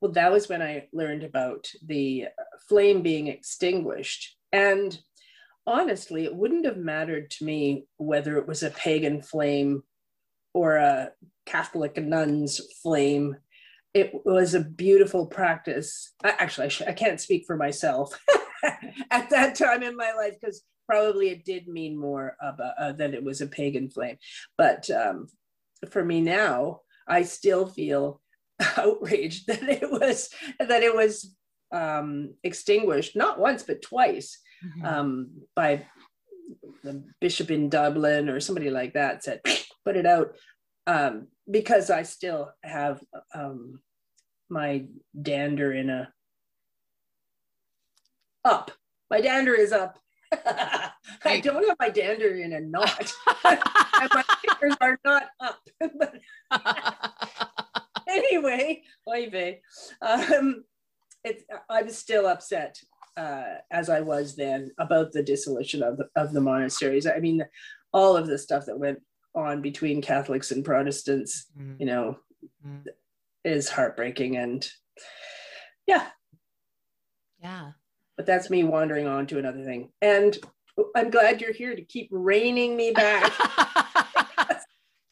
well, that was when I learned about the flame being extinguished. And honestly, it wouldn't have mattered to me whether it was a pagan flame or a Catholic nun's flame. It was a beautiful practice. Actually, I, sh- I can't speak for myself. at that time in my life because probably it did mean more about, uh, that it was a pagan flame. But um, for me now, I still feel outraged that it was that it was um, extinguished not once but twice mm-hmm. um, by the bishop in Dublin or somebody like that said put it out um, because I still have um, my dander in a up. My dander is up. I don't have my dander in a knot. and my fingers are not up. anyway, oy um, it's, I'm still upset uh, as I was then about the dissolution of the, of the monasteries. I mean, all of the stuff that went on between Catholics and Protestants, mm. you know, mm. is heartbreaking. And yeah. Yeah. But that's me wandering on to another thing. And I'm glad you're here to keep reining me back.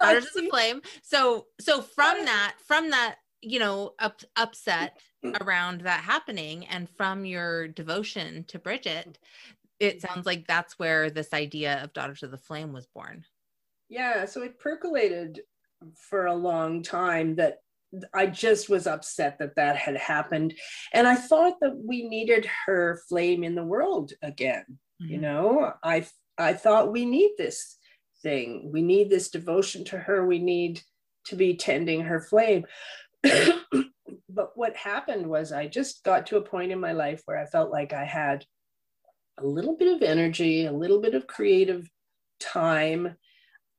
Daughters of the Flame. So, so from that, from that, you know, up, upset mm-hmm. around that happening, and from your devotion to Brigit, it mm-hmm. sounds like that's where this idea of Daughters of the Flame was born. Yeah. So it percolated for a long time that I just was upset that that had happened. And I thought that we needed her flame in the world again. Mm-hmm. You know, I I thought we need this thing. We need this devotion to her. We need to be tending her flame. but what happened was I just got to a point in my life where I felt like I had a little bit of energy, a little bit of creative time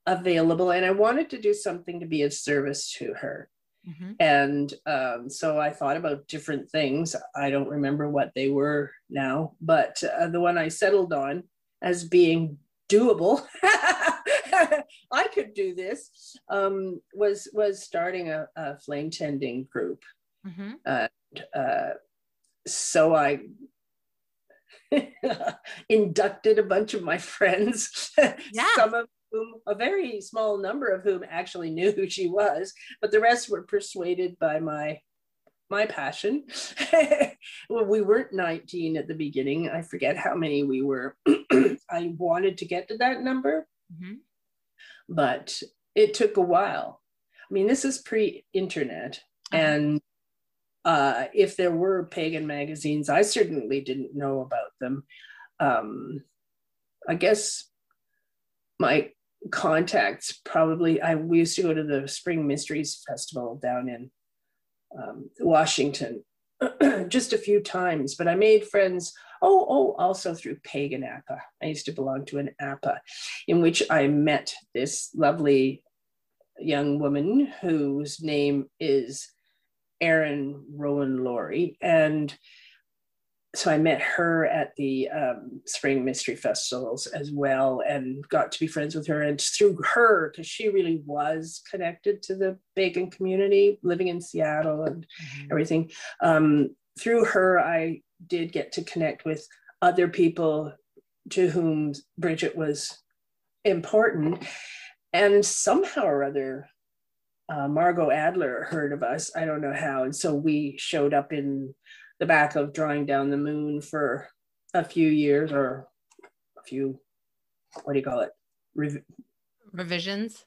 available, and I wanted to do something to be of service to her. Mm-hmm. And um, so I thought about different things. I don't remember what they were now, but uh, the one I settled on as being doable, I could do this, um, was was starting a, a flame tending group. Mm-hmm. Uh, uh, so I inducted a bunch of my friends, yeah. some of whom a very small number of whom actually knew who she was, but the rest were persuaded by my my passion. well, we weren't 19 at the beginning. I forget how many we were. I wanted to get to that number, mm-hmm. but it took a while. I mean, this is pre-internet, uh-huh. and uh, if there were pagan magazines, I certainly didn't know about them. Um, I guess my contacts probably I we used to go to the Spring Mysteries Festival down in um, Washington just a few times, but I made friends. Oh, oh, also through Pagan APA. I used to belong to an APA in which I met this lovely young woman whose name is Erin Rowan Laurie. And so I met her at the um, spring mystery festivals as well and got to be friends with her. And through her, because she really was connected to the Bacon community living in Seattle and mm-hmm. everything, um, through her, I did get to connect with other people to whom Brigit was important. And somehow or other, uh, Margot Adler heard of us. I don't know how. And so we showed up in the back of drawing down the moon for a few years or a few what do you call it? Rev- revisions?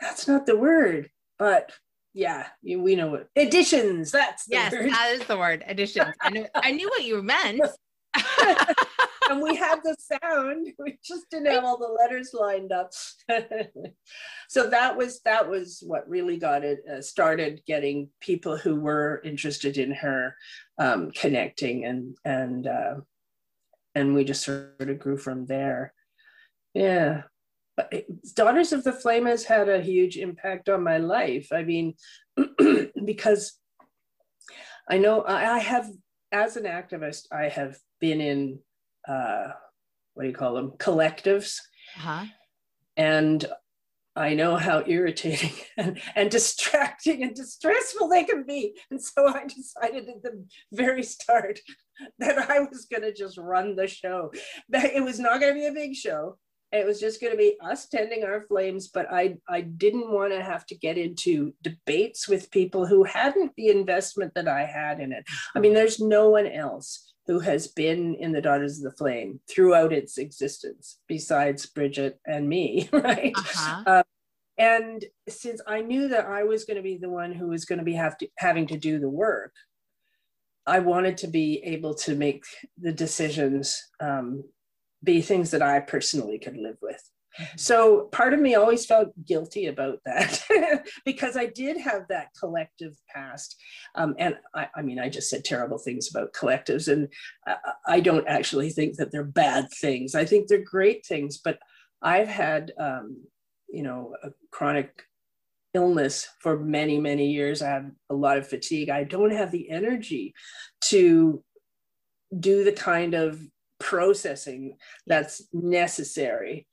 That's not the word but yeah you, we know what additions that's yes word. that is the word additions. I knew i knew what you meant and we had the sound we just didn't have all the letters lined up. So that was that was what really got it uh, started getting people who were interested in her um, connecting and and uh, and we just sort of grew from there. Yeah. But daughters of the flame has had a huge impact on my life. I mean because i know i have as an activist i have been in uh, what do you call them collectives uh-huh. and I know how irritating and, and distracting and distressful they can be. And so I decided at the very start that I was going to just run the show. That it was not going to be a big show. It was just going to be us tending our flames, but I, I didn't want to have to get into debates with people who hadn't the investment that I had in it. I mean, there's no one else who has been in the Daughters of the Flame throughout its existence, besides Brigit and me, right? Uh-huh. Um, and since I knew that I was going to be the one who was going to be have to, having to do the work, I wanted to be able to make the decisions um, be things that I personally could live with. Mm-hmm. So part of me always felt guilty about that because I did have that collective past. Um, and I, I, mean, I just said terrible things about collectives, and I, I, don't actually think that they're bad things. I think they're great things, but I've had, um, you know, a chronic illness for many, many years. I have a lot of fatigue. I don't have the energy to do the kind of processing that's necessary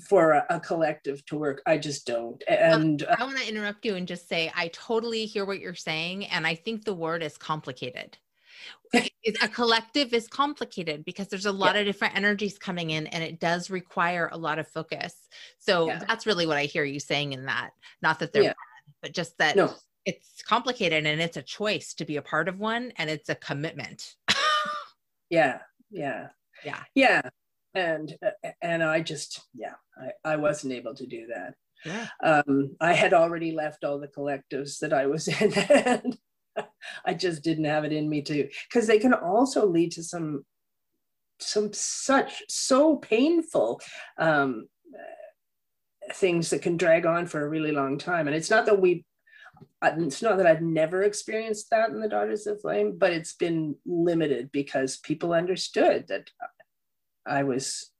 for a, a, collective to work. I just don't. And I want to interrupt you and just say I totally hear what you're saying, and I think the word is complicated. a collective is complicated because there's a lot yeah. of different energies coming in and it does require a lot of focus so yeah. that's really what i hear you saying in that not that they're yeah. bad but just that no. it's complicated and it's a choice to be a part of one and it's a commitment yeah yeah yeah yeah and and i just yeah i, I wasn't able to do that yeah. um i had already left all the collectives that i was in and i just didn't have it in me to because they can also lead to some some such so painful um things that can drag on for a really long time and it's not that we it's not that I've never experienced that in the Daughters of Flame, but it's been limited because people understood that I was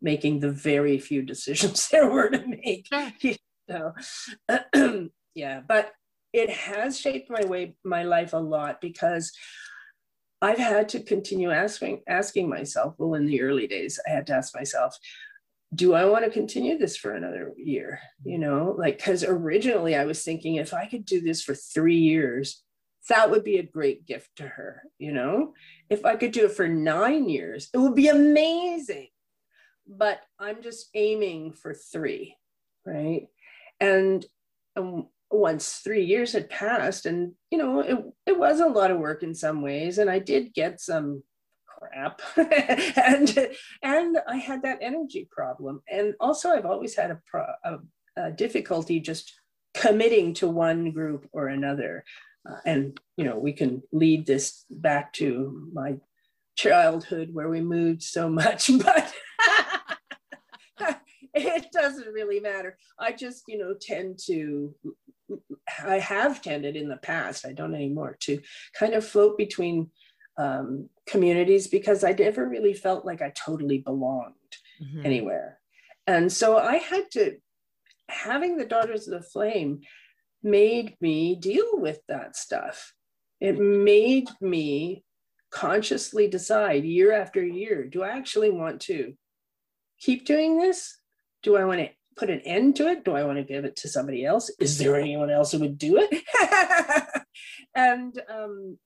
making the very few decisions there were to make. You know? yeah, but it has shaped my way, my life a lot because I've had to continue asking asking myself. Well, in the early days, I had to ask myself, do I want to continue this for another year? You know, like because originally I was thinking if I could do this for three years, that would be a great gift to her. You know, if I could do it for nine years, it would be amazing. But I'm just aiming for three, right? And um, once three years had passed, and you know, it, it was a lot of work in some ways, and I did get some crap and and i had that energy problem and also i've always had a, pro, a, a difficulty just committing to one group or another and you know we can lead this back to my childhood where we moved so much but it doesn't really matter i just you know tend to i have tended in the past i don't anymore to kind of float between um, communities because I never really felt like I totally belonged mm-hmm. anywhere. And so I had to, having the Daughters of the Flame made me deal with that stuff. It made me consciously decide year after year do I actually want to keep doing this? Do I want to put an end to it? Do I want to give it to somebody else? Is there anyone else who would do it? and um,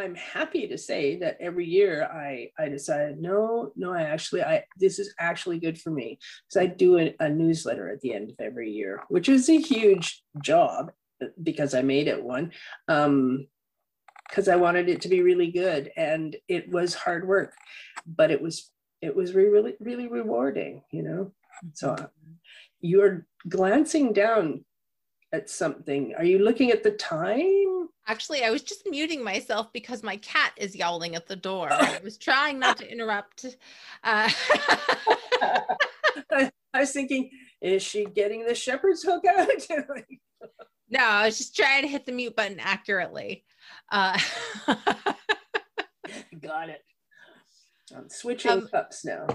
I'm happy to say that every year I I decided no no I actually I this is actually good for me. Because I do a, a, newsletter at the end of every year which is a huge job uh, because I made it one um because I wanted it to be really good and it was hard work but it was it was really really rewarding you know? So uh, you're glancing down at something. Are you looking at the time Actually, I was just muting myself because my cat is yowling at the door. I was trying not to interrupt. Uh, I, I was thinking, is she getting the shepherd's hook out? no, I was just trying to hit the mute button accurately. Uh, Got it. I'm switching um, cups now.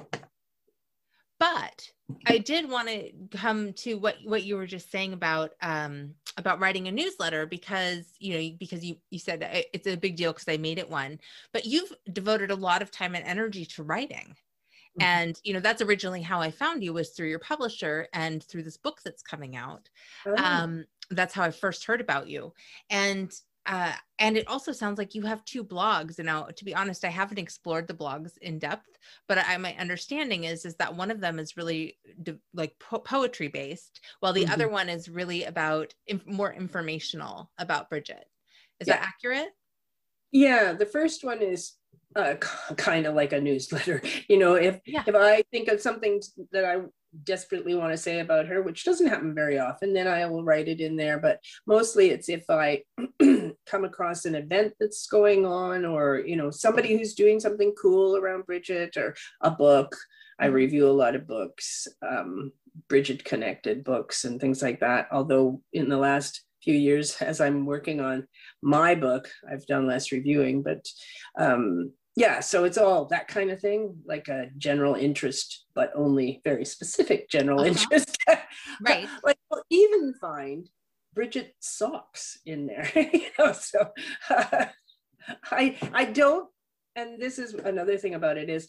But I did want to come to what what you were just saying about um, about writing a newsletter because you know because you you said that it's a big deal because I made it one, but you've devoted a lot of time and energy to writing. Mm-hmm. And you know that's originally how I found you was through your publisher and through this book that's coming out. Oh. Um, that's how I first heard about you. And uh, and it also sounds like you have two blogs. And now, to be honest, I haven't explored the blogs in depth, but I, my understanding is is that one of them is really de- like po- poetry based, while the mm-hmm. other one is really about inf- more informational about Brigit. Is yeah. that accurate? Yeah, the first one is uh, kind of like a newsletter. You know, if yeah. if I think of something that I desperately want to say about her, which doesn't happen very often, then I will write it in there. But mostly it's if I come across an event that's going on or, you know, somebody who's doing something cool around Brigit or a book. I mm-hmm. review a lot of books, um, Brigit connected books and things like that. Although in the last few years, as I'm working on my book, I've done less reviewing, but um, yeah, so it's all that kind of thing, like a general interest, but only very specific general uh-huh. interest. right. like we'll even find Brigit socks in there. you know, so uh, I I don't, and this is another thing about it is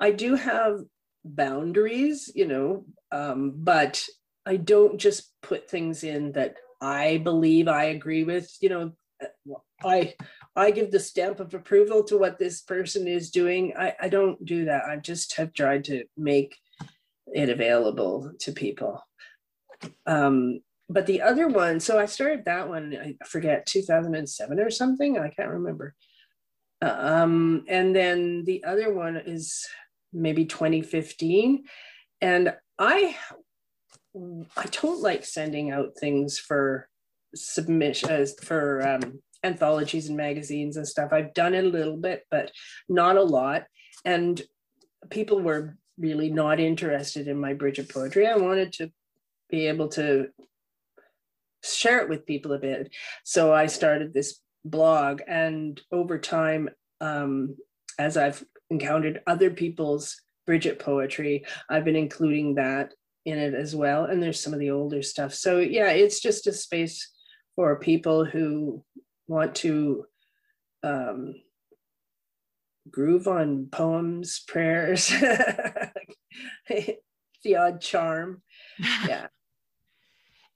I do have boundaries, you know, um, but I don't just put things in that I believe I agree with, you know, I I give the stamp of approval to what this person is doing. I, I don't do that. I just have tried to make it available to people. Um, but the other one, so I started that one, I forget, 2007 or something. I can't remember. Um, and then the other one is maybe 2015. And I I don't like sending out things for submission as for um, anthologies and magazines and stuff. I've done it a little bit, but not a lot. And people were really not interested in my Brigit poetry. I wanted to be able to share it with people a bit. So I started this blog, and over time, um, as I've encountered other people's Brigit poetry, I've been including that in it as well. And there's some of the older stuff. So yeah, it's just a space for people who want to um, groove on poems, prayers, the odd charm. Yeah.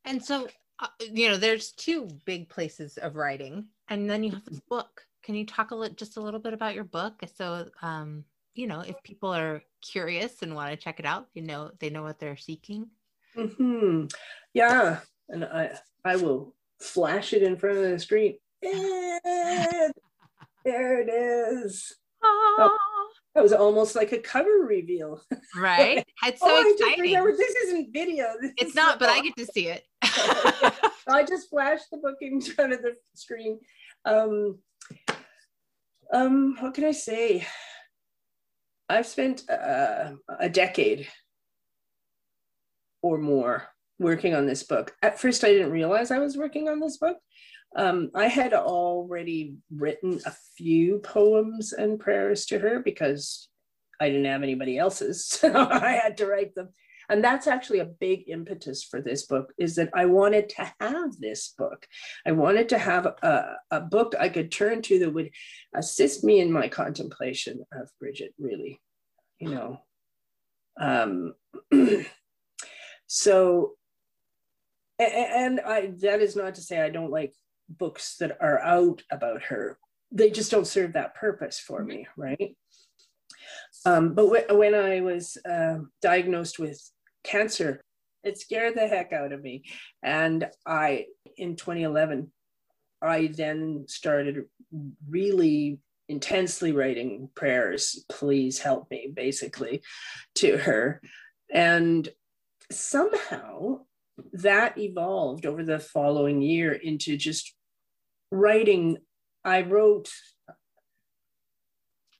and so, uh, you know, there's two big places of writing, and then you have this book. Can you talk a little, just a little bit about your book? So, um, you know, if people are curious and want to check it out, you know, they know what they're seeking. Mm-hmm. Yeah, and I I will flash it in front of the screen it. There it is. Oh, that was almost like a cover reveal. Right. It's so oh, exciting. remember, this isn't video. This it's not, but I get to see it. I just flashed the book in front of the screen. Um, um, what can I say? I've spent uh, a decade or more working on this book. At first, I didn't realize I was working on this book. Um, I had already written a few poems and prayers to her because I didn't have anybody else's, so I had to write them. And that's actually a big impetus for this book is that I wanted to have this book. I wanted to have a, a book I could turn to that would assist me in my contemplation of Brigit, really, you know. Um, so and I that is not to say I don't like books that are out about her. They just don't serve that purpose for me, right? Um, but when I was uh, diagnosed with cancer, it scared the heck out of me. And I, in 2011, I then started really intensely writing prayers, please help me, basically, to her. And somehow that evolved over the following year into just writing, I wrote,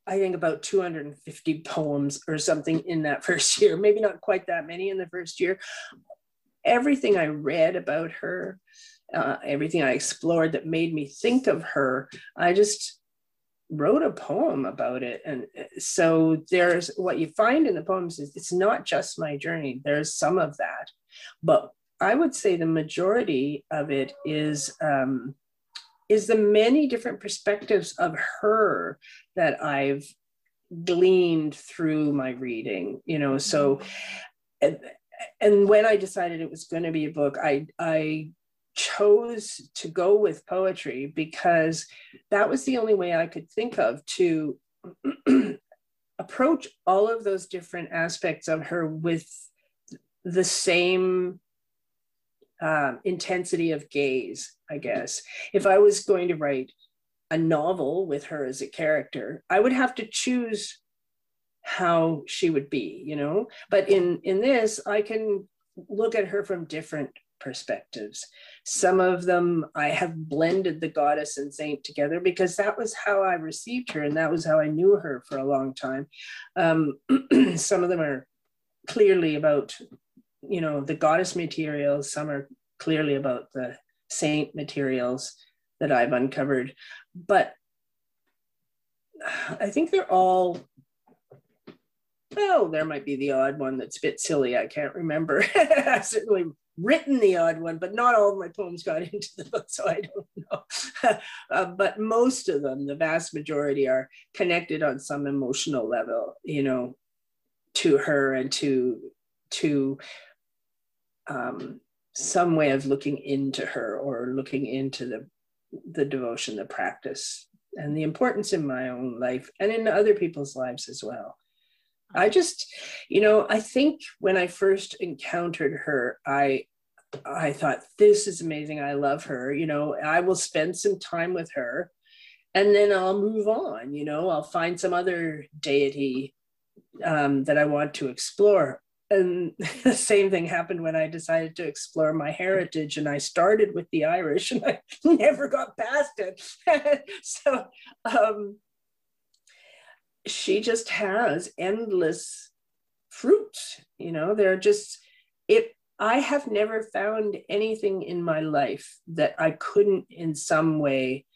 I think about 250 poems or something in that first year, maybe not quite that many in the first year. Everything I read about her, uh, everything I explored that made me think of her, I just wrote a poem about it. And uh, so there's what you find in the poems is it's not just my journey, there's some of that. But I would say the majority of it is um, is the many different perspectives of her that I've gleaned through my reading, you know. So, and, and when I decided it was going to be a book, I, I chose to go with poetry because that was the only way I could think of to approach all of those different aspects of her with the same um, intensity of gaze, I guess. If I was going to write a novel with her as a character, I would have to choose how she would be you know? But in in this i can look at her from different perspectives. Some of them i have blended the goddess and saint together because that was how i received her and that was how i knew her for a long time. Um, some of them are clearly about you know the goddess materials some are clearly about the saint materials that i've uncovered. But i think they're all well there might be the odd one that's a bit silly. I can't remember. I've certainly written the odd one but not all of my poems got into the book so i don't know. Uh, but most of them the vast majority are connected on some emotional level you know to her and to to um, some way of looking into her or looking into the the devotion, the practice, and the importance in my own life and in other people's lives as well. I just, you know, I think when I first encountered her, I I thought this is amazing. I love her. You know, I will spend some time with her and then I'll move on, you know, I'll find some other deity um, that I want to explore. And the same thing happened when I decided to explore my heritage. And I started with the Irish and I never got past it. so um, she just has endless fruits, you know, they're just, it, I have never found anything in my life that I couldn't in some way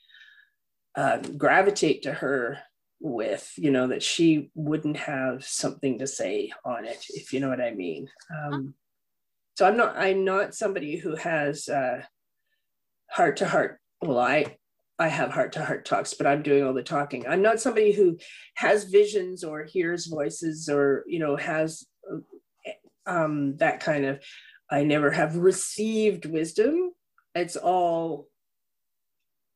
uh, gravitate to her with you know that she wouldn't have something to say on it if you know what i mean. Um, so i'm not i'm not somebody who has uh, heart to heart well i i have heart to heart talks but i'm doing all the talking. I'm not somebody who has visions or hears voices or you know has um, that kind of i never have received wisdom. It's all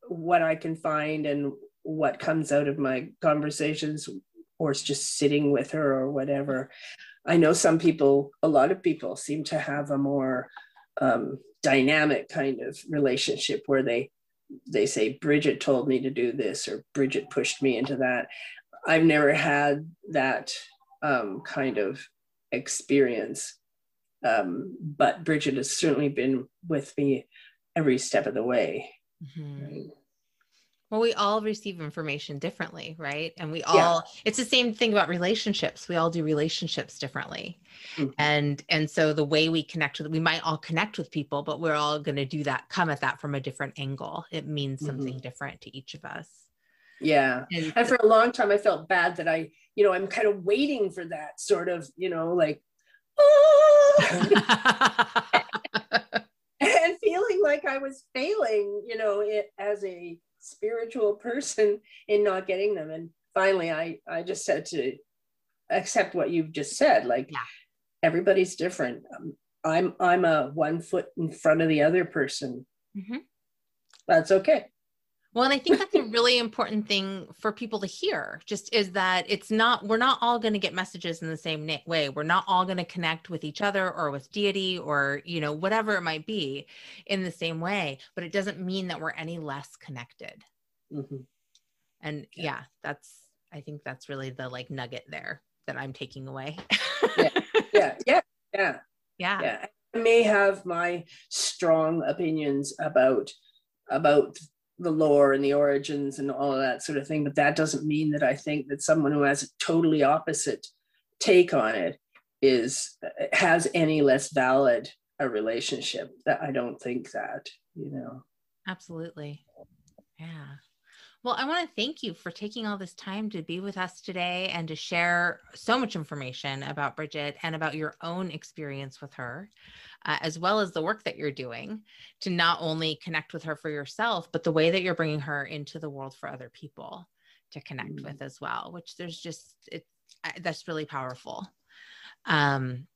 what i can find and what comes out of my conversations or it's just sitting with her or whatever. I know some people, a lot of people seem to have a more um, dynamic kind of relationship where they they say Brigit told me to do this or Brigit pushed me into that. I've never had that um, kind of experience, um, but Brigit has certainly been with me every step of the way. Mm-hmm. Right? Well, we all receive information differently, right? And we all yeah. it's the same thing about relationships. We all do relationships differently. Mm-hmm. And and so the way we connect with we might all connect with people, but we're all going to do that come at that from a different angle. It means something mm-hmm. different to each of us. Yeah. And, and for a long time I felt bad that I, you know, I'm kind of waiting for that sort of, you know, like and feeling like I was failing, you know, it as a spiritual person in not getting them. And finally, I I just said to accept what you've just said. Like yeah. everybody's different. Um, I'm I'm a one foot in front of the other person. Mm-hmm. That's okay. Well, and I think that's a really important thing for people to hear just is that it's not, we're not all going to get messages in the same way. We're not all going to connect with each other or with deity or, you know, whatever it might be in the same way, but it doesn't mean that we're any less connected. Mm-hmm. And yeah. yeah, that's, I think that's really the like nugget there that I'm taking away. yeah. yeah. Yeah. Yeah. Yeah. Yeah. I may have my strong opinions about about the lore and the origins and all of that sort of thing. But that doesn't mean that I think that someone who has a totally opposite take on it is has any less valid a relationship. That I don't think that, you know. Absolutely. Yeah. Well, I want to thank you for taking all this time to be with us today and to share so much information about Brigit and about your own experience with her uh, as well as the work that you're doing to not only connect with her for yourself, but the way that you're bringing her into the world for other people to connect mm-hmm. with as well, which there's just, it, that's really powerful. Um,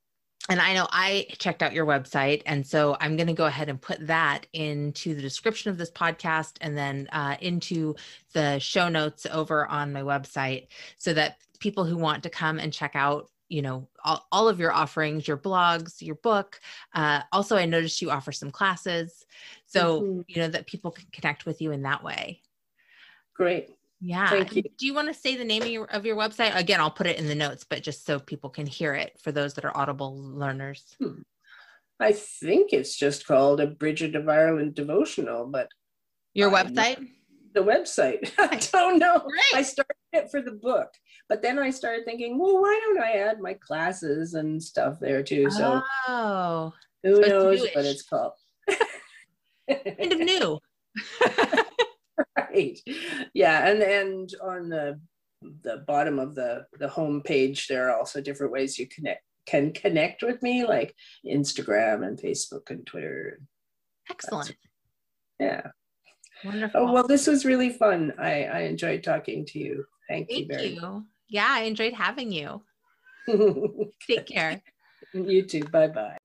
and I know I checked out your website. And so I'm going to go ahead and put that into the description of this podcast and then uh, into the show notes over on my website so that people who want to come and check out you know all, all of your offerings your blogs your book uh, also i noticed you offer some classes so mm-hmm. you know that people can connect with you in that way great Yeah. Thank you. Do you want to say the name of your, of your website? Again, I'll put it in the notes, but just so people can hear it for those that are audible learners. I think it's just called a Brigit of Ireland devotional, but Your Um, website? the website, I don't know. I started it for the book, but then I started thinking, well, why don't I add my classes and stuff there too? So oh, who so knows what it's called? kind of new. right. Yeah, and and on the the bottom of the the home page, there are also different ways you connect can connect with me, like Instagram and Facebook and Twitter. Excellent. Yeah. Wonderful. Oh well, this was really fun. I I enjoyed talking to you. Thank, Thank you very you. Yeah, I enjoyed having you. Take care. you too. Bye bye.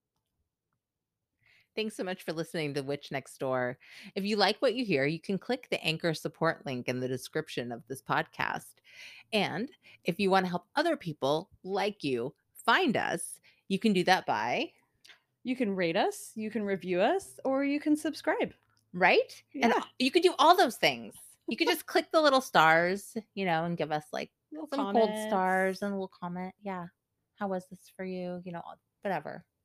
Thanks so much for listening to Witch Next Door. If you like what you hear, you can click the anchor support link in the description of this podcast. And if you want to help other people like you find us, you can do that by, You can rate us, you can review us, or you can subscribe. right? And Yeah. you could do all those things. You could just click the little stars, you know, and give us like Little some gold stars and a little comment. Yeah. How was this for you? You know, whatever.